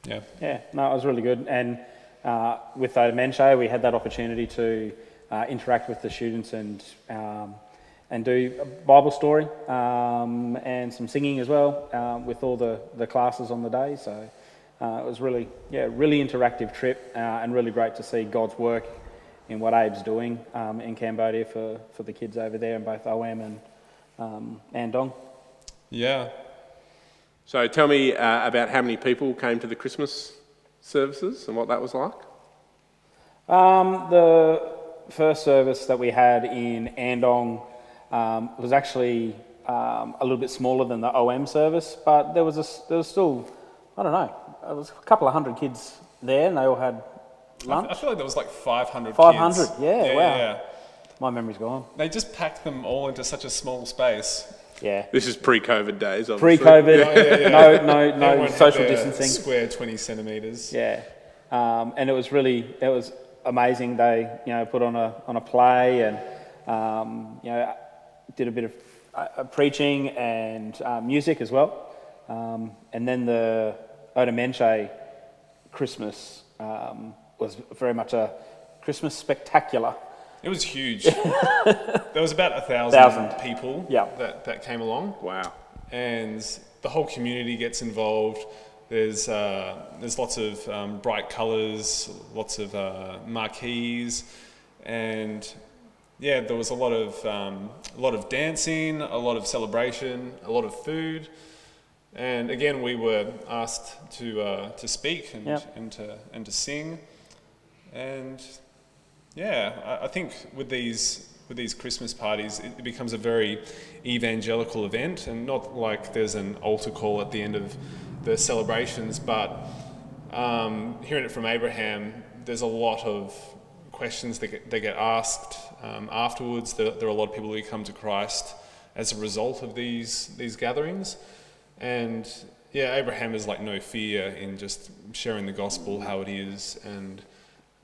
Yeah. Yeah, no, it was really good. And uh, with the Mencho, we had that opportunity to uh, interact with the students and um, and do a Bible story um, and some singing as well um, with all the, the classes on the day. So uh, it was really, yeah, really interactive trip uh, and really great to see God's work in what Abe's doing um, in Cambodia for, for the kids over there in both OM and um, Andong. Yeah. So, tell me uh, about how many people came to the Christmas services and what that was like. Um, the first service that we had in Andong um, was actually um, a little bit smaller than the OM service, but there was a s there was still, I don't know, there was a couple of hundred kids there, and they all had I, lunch. I feel like there was like 500 500, kids. yeah, wow. yeah. My memory's gone. They just packed them all into such a small space. Yeah, This is pre COVID days, obviously. pre-COVID, no, no, no social distancing. Square 20 centimeters. Yeah, um, and it was really it was amazing. They you know put on a on a play and um, you know did a bit of uh, preaching and uh, music as well. Um, and then the Oddar Meanchey Christmas um, was very much a Christmas spectacular. It was huge. there was about a thousand, Thousand. people Yeah. that, that came along. Wow. and the whole community gets involved. There's uh, there's lots of um, bright colours, lots of uh, marquees, and yeah, there was a lot of um, a lot of dancing, a lot of celebration, a lot of food, and again we were asked to uh, to speak and, Yep. and to and to sing, and yeah, I, think with these with these Christmas parties, it, becomes a very evangelical event, and not like there's an altar call at the end of the celebrations, but um, hearing it from Abraham, there's a lot of questions that get, that get asked um, afterwards. There, there are a lot of people who come to Christ as a result of these these gatherings, and yeah, Abraham has like no fear in just sharing the gospel how it is, and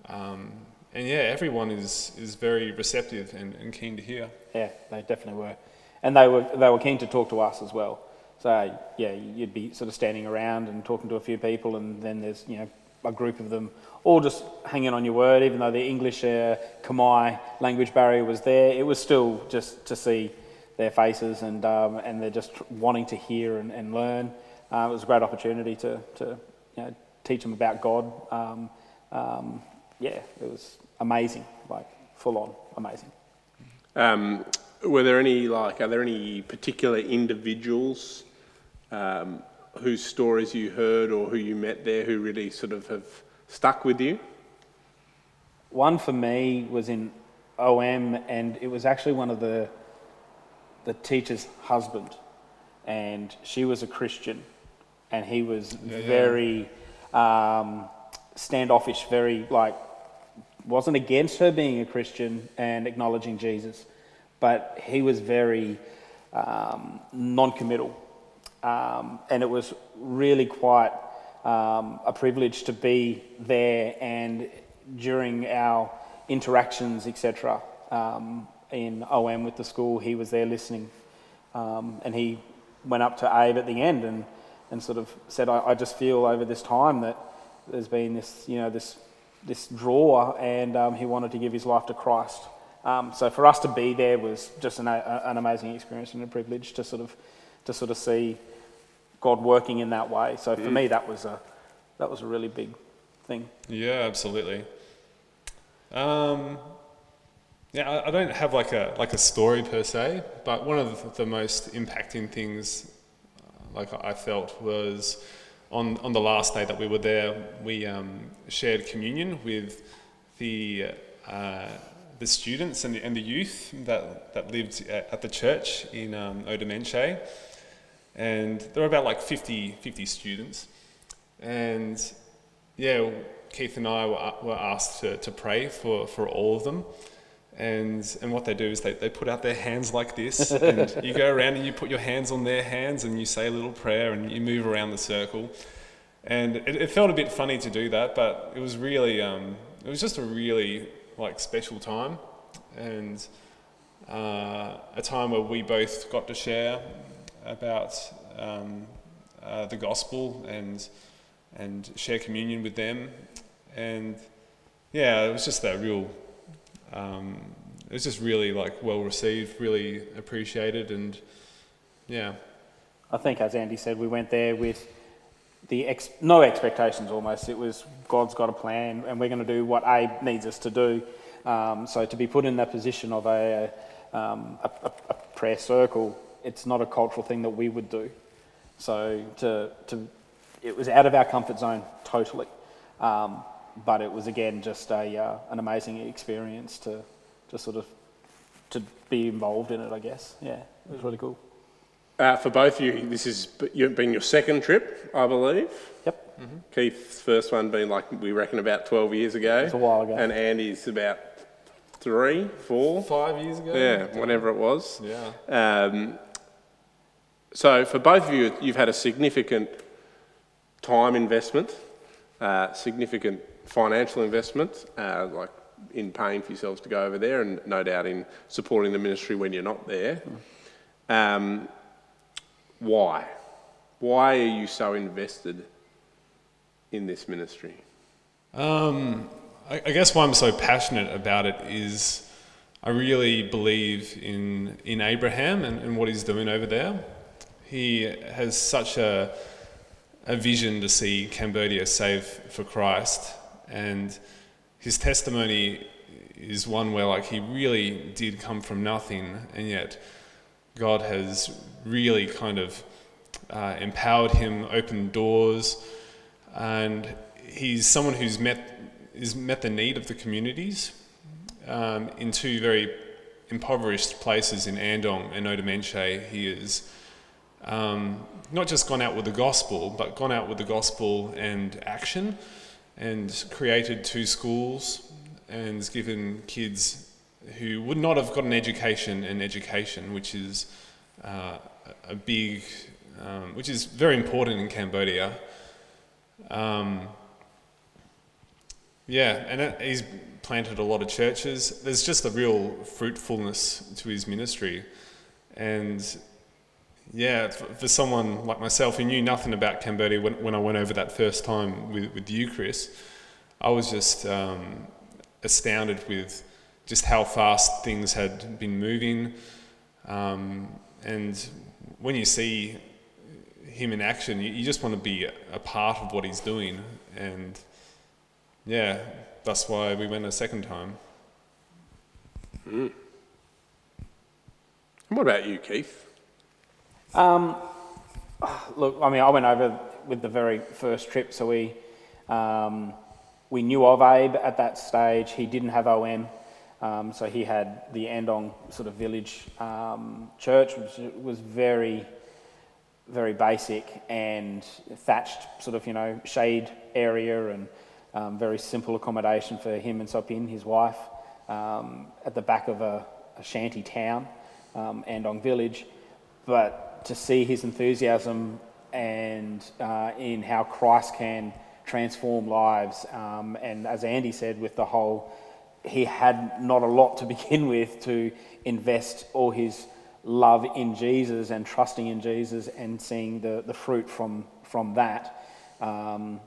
um, and yeah, everyone is is very receptive and, and keen to hear. Yeah, they definitely were, and they were they were keen to talk to us as well. So yeah, you'd be sort of standing around and talking to a few people, and then there's you know a group of them all just hanging on your word, even though the English uh, Khmer language barrier was there. It was still just to see their faces and um, and they're just wanting to hear and, and learn. Uh, it was a great opportunity to to you know, teach them about God. Um, um, yeah, it was amazing, like full on amazing. Um, were there any like? Are there any particular individuals um, whose stories you heard or who you met there who really sort of have stuck with you? One for me was in OM, and it was actually one of the the teacher's husband, and she was a Christian, and he was very um, standoffish, very like wasn't against her being a Christian and acknowledging Jesus, but he was very um, non-committal, um, and it was really quite um, a privilege to be there and during our interactions, etc. Um, in OM with the school, he was there listening, um, and he went up to Abe at the end and, and sort of said, I, "I just feel over this time that there's been this, you know, this this draw, and um, he wanted to give his life to Christ." Um, so for us to be there was just an, a, an amazing experience and a privilege to sort of to sort of see God working in that way. So for me, that was a that was a really big thing. Yeah, absolutely. Um, yeah, I, I don't have like a like a story per se, but one of the, most impacting things, like I felt, was on on the last day that we were there. We um, shared communion with the uh, the students and the, and the youth that that lived at, the church in um, Oddar Meanchey, and there were about like 50, 50 students, and yeah, Keith and I were, were asked to, to pray for, for all of them. And, and what they do is they, they put out their hands like this, and you go around and you put your hands on their hands and you say a little prayer and you move around the circle. And it, it felt a bit funny to do that, but it was really, um, it was just a really like special time, and uh, a time where we both got to share about um, uh, the gospel and and share communion with them. And yeah, it was just that real, um, it was just really like well received, really appreciated, and yeah, I think, as Andy said, we went there with the ex- no expectations almost. It was God's got a plan, and we're going to do what Abe needs us to do. Um, so to be put in that position of a, um, a, a, a prayer circle, it's not a cultural thing that we would do. So to, to it was out of our comfort zone totally, um, but it was again just a uh, an amazing experience to to sort of to be involved in it. I guess yeah, it was really cool. Uh, for both of you, this has b- been your second trip, I believe. Yep. Keith's first one being like we reckon about 12 years ago. It's a while ago. And Andy's about three, four, five years ago. yeah, whatever it was. Yeah. Um, so for both of you, you've had a significant time investment, uh, significant financial investment, uh, like in paying for yourselves to go over there, and no doubt in supporting the ministry when you're not there. Um, why? Why are you so invested in this ministry? Um, I, I guess why I'm so passionate about it is I really believe in, in Abraham and, and what he's doing over there. He has such a, a vision to see Cambodia saved for Christ, and his testimony is one where like he really did come from nothing, and yet God has really kind of uh, empowered him, opened doors, and he's someone who's met is met the need of the communities um, in two very impoverished places in Andong and Oddar Meanchey. He is um, not just gone out with the gospel, but gone out with the gospel and action, and created two schools and given kids who would not have got an education an education, which is uh, a big, um, which is very important in Cambodia. Um, yeah, and it, he's planted a lot of churches. There's just a real fruitfulness to his ministry. And yeah, for, someone like myself who knew nothing about Cambodia when, when I went over that first time with, with you, Chris, I was just um, astounded with just how fast things had been moving. Um, and when you see him in action, you, you just want to be a, a part of what he's doing. And yeah, that's why we went a second time. Mm. What about you, Keith? Um, look, I mean, I went over with the very first trip, so we um, we knew of Abe at that stage. He didn't have OM, um, so he had the Andong sort of village um, church, which was very, very basic and thatched, sort of you know shade area and um, very simple accommodation for him and Sopin, his wife, um, at the back of a, a shanty town, Andong village. But to see his enthusiasm and uh, in how Christ can transform lives, um, and as Andy said, with the whole, he had not a lot to begin with to invest all his love in Jesus and trusting in Jesus and seeing the, the fruit from, from that. Um,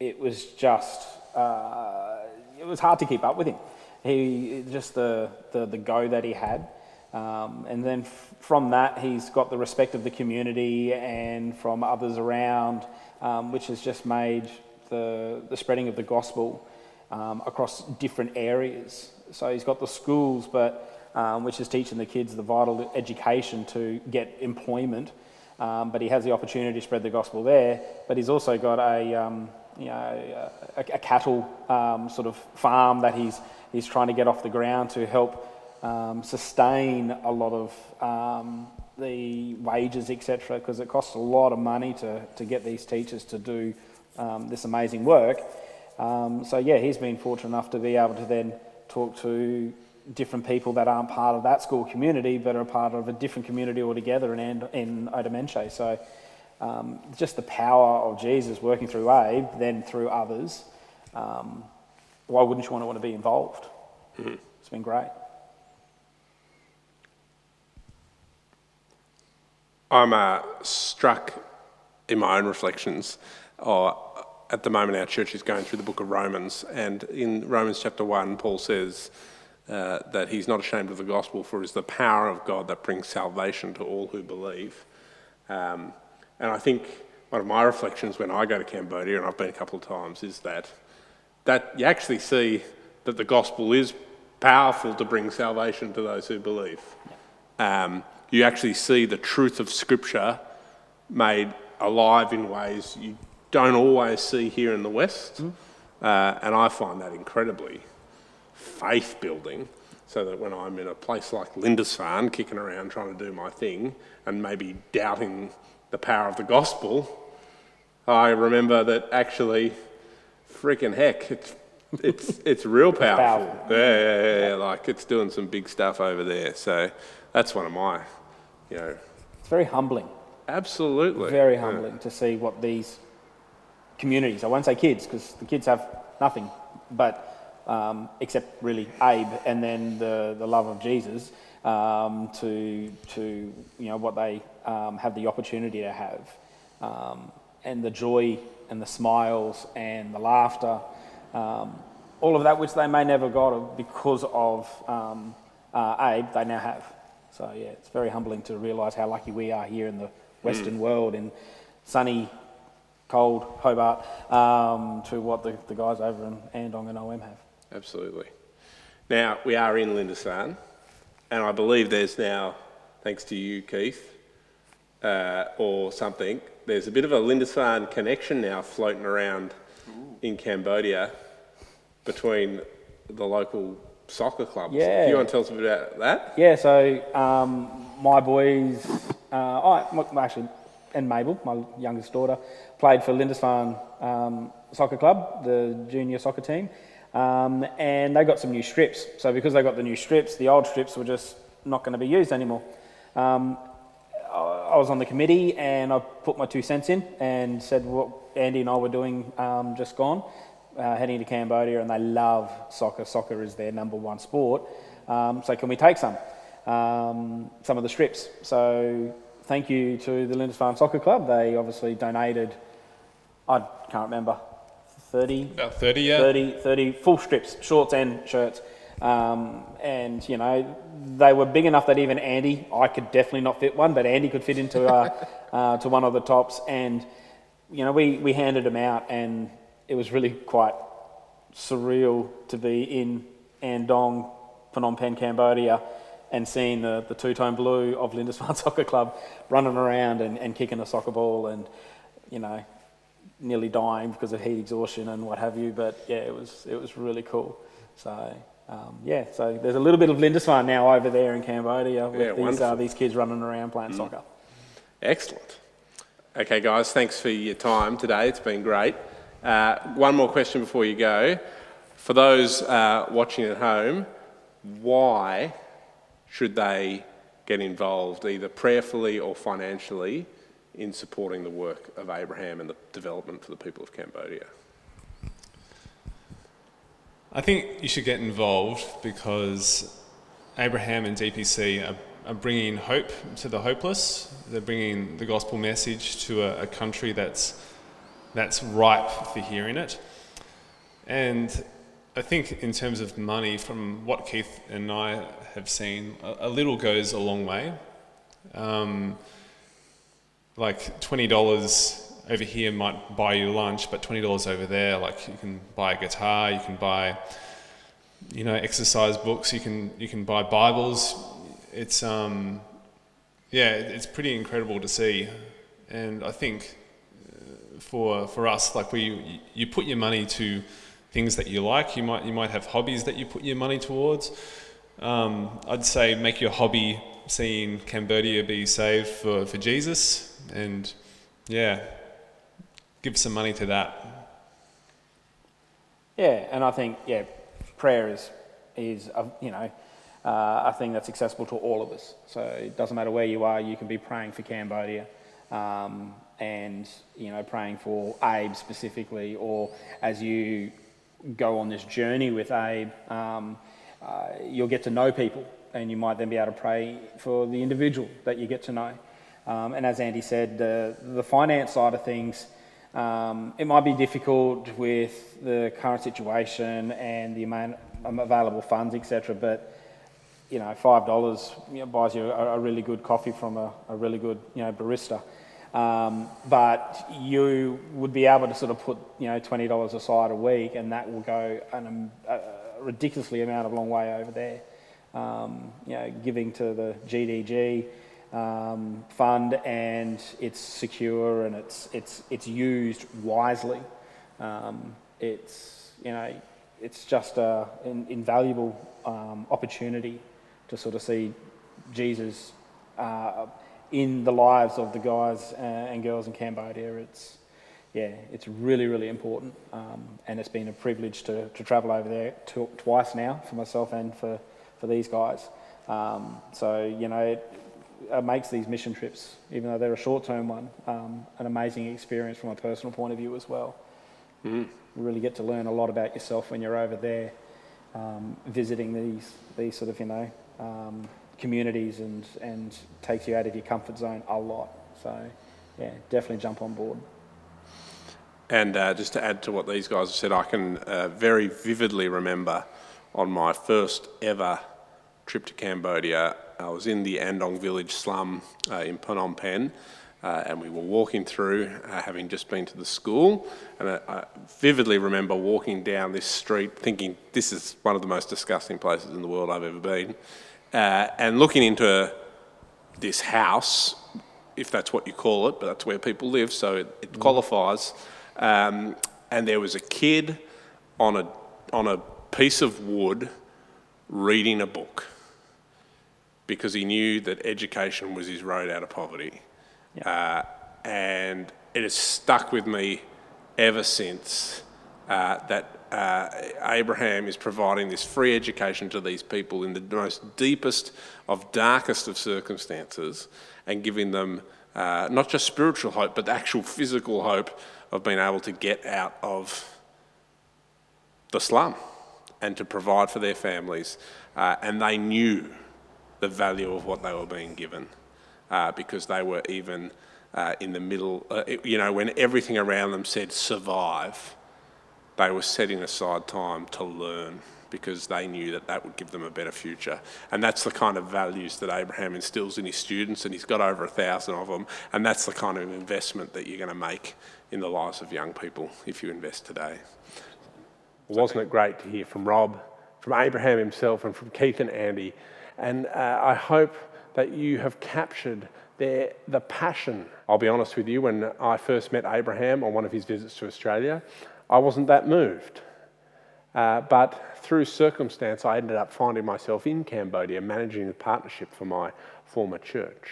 it was just uh, it was hard to keep up with him. He just the the, the go that he had, um, and then f- from that he's got the respect of the community and from others around, um, which has just made the the spreading of the gospel um, across different areas. So he's got the schools, but um, which is teaching the kids the vital education to get employment. Um, but he has the opportunity to spread the gospel there. But he's also got a um, you know, a, a cattle sort of farm that he's, he's trying to get off the ground to help um, sustain a lot of um, the wages, etc., because it costs a lot of money to, to get these teachers to do um, this amazing work. Um, so, yeah, he's been fortunate enough to be able to then talk to different people that aren't part of that school community but are part of a different community altogether in, in Oddar Meanchey. So, um, just the power of Jesus working through Abe, then through others, um, why wouldn't you want to want to be involved? Mm-hmm. It's been great. I'm uh, struck in my own reflections. Uh, at the moment, our church is going through the book of Romans, and in Romans chapter 1, Paul says uh, that he's not ashamed of the gospel, for it is the power of God that brings salvation to all who believe. Um, and I think one of my reflections when I go to Cambodia, and I've been a couple of times, is that, that you actually see that the gospel is powerful to bring salvation to those who believe. Um, you actually see the truth of Scripture made alive in ways you don't always see here in the West. Mm. Uh, and I find that incredibly faith building. So that when I'm in a place like Lindisfarne, kicking around trying to do my thing, and maybe doubting the power of the gospel, I remember that actually, freaking heck, it's it's it's real powerful. powerful. Yeah, yeah, yeah, like it's doing some big stuff over there. So that's one of my, you know. It's very humbling. Absolutely. Very humbling yeah. to see what these communities. I won't say kids because the kids have nothing, but um, except really Abe and then the the love of Jesus um, to to you know what they um, have the opportunity to have, um, and the joy and the smiles and the laughter, um, all of that which they may never got because of um, uh, Abe, they now have. So yeah, it's very humbling to realise how lucky we are here in the Western world in sunny, cold Hobart um, to what the, the guys over in Andong and OM have. Absolutely. Now, we are in Lindisfarne, and I believe there's now, thanks to you, Keith, uh, or something, there's a bit of a Lindisfarne connection now floating around in Cambodia between the local soccer clubs. Yeah. Do you want to tell us a bit about that? Yeah, so um, my boys, uh, I, actually, and Mabel, my youngest daughter, played for Lindisfarne um, Soccer Club, the junior soccer team, um, and they got some new strips. So because they got the new strips, the old strips were just not going to be used anymore. Um, I I was on the committee and I put my two cents in and said what Andy and I were doing um, just gone, uh, heading to Cambodia, and they love soccer. Soccer is their number one sport. Um, so can we take some, um, some of the strips? So thank you to the Lindisfarne Soccer Club. They obviously donated. I can't remember. 30, About 30, yeah. 30, 30 full strips, shorts and shirts. Um, and, you know, they were big enough that even Andy, I could definitely not fit one, but Andy could fit into uh, uh, to one of the tops. And, you know, we, we handed them out, and it was really quite surreal to be in Andong, Phnom Penh, Cambodia, and seeing the, the two-tone blue of Lindisfarne Soccer Club running around and, and kicking a soccer ball and, you know, nearly dying because of heat exhaustion and what have you. But yeah, it was it was really cool. So um, yeah, so there's a little bit of Lindisfarne now over there in Cambodia with Yeah, these uh, these kids running around playing soccer. Excellent. Okay, guys, thanks for your time today. It's been great. Uh, one more question before you go. For those uh, watching at home, why should they get involved, either prayerfully or financially, in supporting the work of Abraham and the development for the people of Cambodia? I think you should get involved because Abraham and DPC are, are bringing hope to the hopeless. They're bringing the gospel message to a, a country that's, that's ripe for hearing it. And I think, in terms of money, from what Keith and I have seen, a, little goes a long way. Um, like $20 over here might buy you lunch, but $20 over there, like you can buy a guitar, you can buy, you know, exercise books, you can, you can buy Bibles. It's, um, yeah, it's pretty incredible to see. And I think for, for us, like we, you put your money to things that you like. You might, you might have hobbies that you put your money towards. Um, I'd say make your hobby seeing Cambodia be saved for, for Jesus and yeah, give some money to that. Yeah, and I think yeah, prayer is is a, you know uh, a thing that's accessible to all of us. So it doesn't matter where you are, you can be praying for Cambodia, um, and you know praying for Abe specifically, or as you go on this journey with Abe, um, uh, you'll get to know people, and you might then be able to pray for the individual that you get to know. Um, and as Andy said, the, the finance side of things, um, it might be difficult with the current situation and the amount of available funds, etc. But you know, five dollars know, buys you a, a really good coffee from a, a really good you know barista. Um, but you would be able to sort of put you know twenty dollars aside a week, and that will go an, um, a ridiculously amount of long way over there. Um, you know, giving to the GDG um, fund, and it's secure and it's it's it's used wisely. Um, it's you know, it's just a an invaluable um, opportunity to sort of see Jesus uh, in the lives of the guys uh, and girls in Cambodia. It's yeah, it's really really important, um, and it's been a privilege to, to travel over there to, twice now for myself and for for these guys. Um, so you know. It, uh, makes these mission trips, even though they're a short-term one, um, an amazing experience from a personal point of view as well. You really get to learn a lot about yourself when you're over there, um, visiting these these sort of you know um, communities, and and takes you out of your comfort zone a lot. So yeah, definitely jump on board. And uh, just to add to what these guys have said, I can uh, very vividly remember on my first ever trip to Cambodia. I was in the Andong village slum uh, in Phnom Penh. Uh, and we were walking through, uh, having just been to the school, and I, I, vividly remember walking down this street thinking, this is one of the most disgusting places in the world I've ever been, uh, and looking into this house, if that's what you call it, but that's where people live, so it, it qualifies. Um, and there was a kid on a, on a piece of wood reading a book because he knew that education was his road out of poverty. Uh, and it has stuck with me ever since uh, that uh, Abraham is providing this free education to these people in the most deepest of darkest of circumstances and giving them uh, not just spiritual hope, but actual physical hope of being able to get out of the slum and to provide for their families. Uh, and they knew the value of what they were being given uh, because they were even uh, in the middle, you know, when everything around them said survive, they were setting aside time to learn because they knew that that would give them a better future. And that's the kind of values that Abraham instills in his students, and he's got over a thousand of them. And that's the kind of investment that you're going to make in the lives of young people if you invest today. Wasn't it great to hear from Rob, from Abraham himself, and from Keith and Andy? And uh, I hope that you have captured their, the passion. I'll be honest with you, when I first met Abraham on one of his visits to Australia, I wasn't that moved. Uh, but through circumstance, I ended up finding myself in Cambodia managing the partnership for my former church.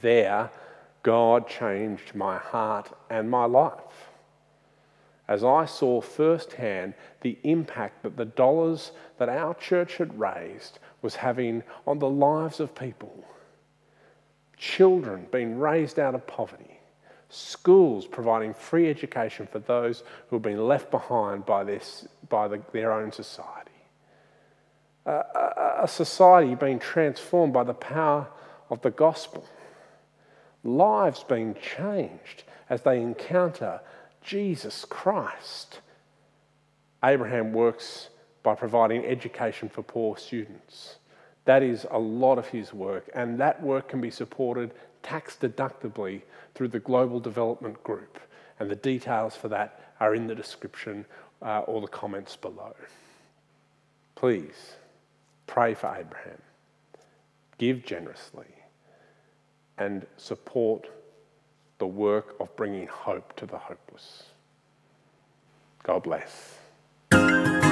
There, God changed my heart and my life as I saw firsthand the impact that the dollars that our church had raised was having on the lives of people. Children being raised out of poverty, schools providing free education for those who have been left behind by, this, by the, their own society. A, a, a society being transformed by the power of the gospel. Lives being changed as they encounter Jesus Christ. Abraham works by providing education for poor students. That is a lot of his work, and that work can be supported tax deductibly through the Global Development Group. And the details for that are in the description uh, or the comments below. Please pray for Abraham, give generously, and support the work of bringing hope to the hopeless. God bless.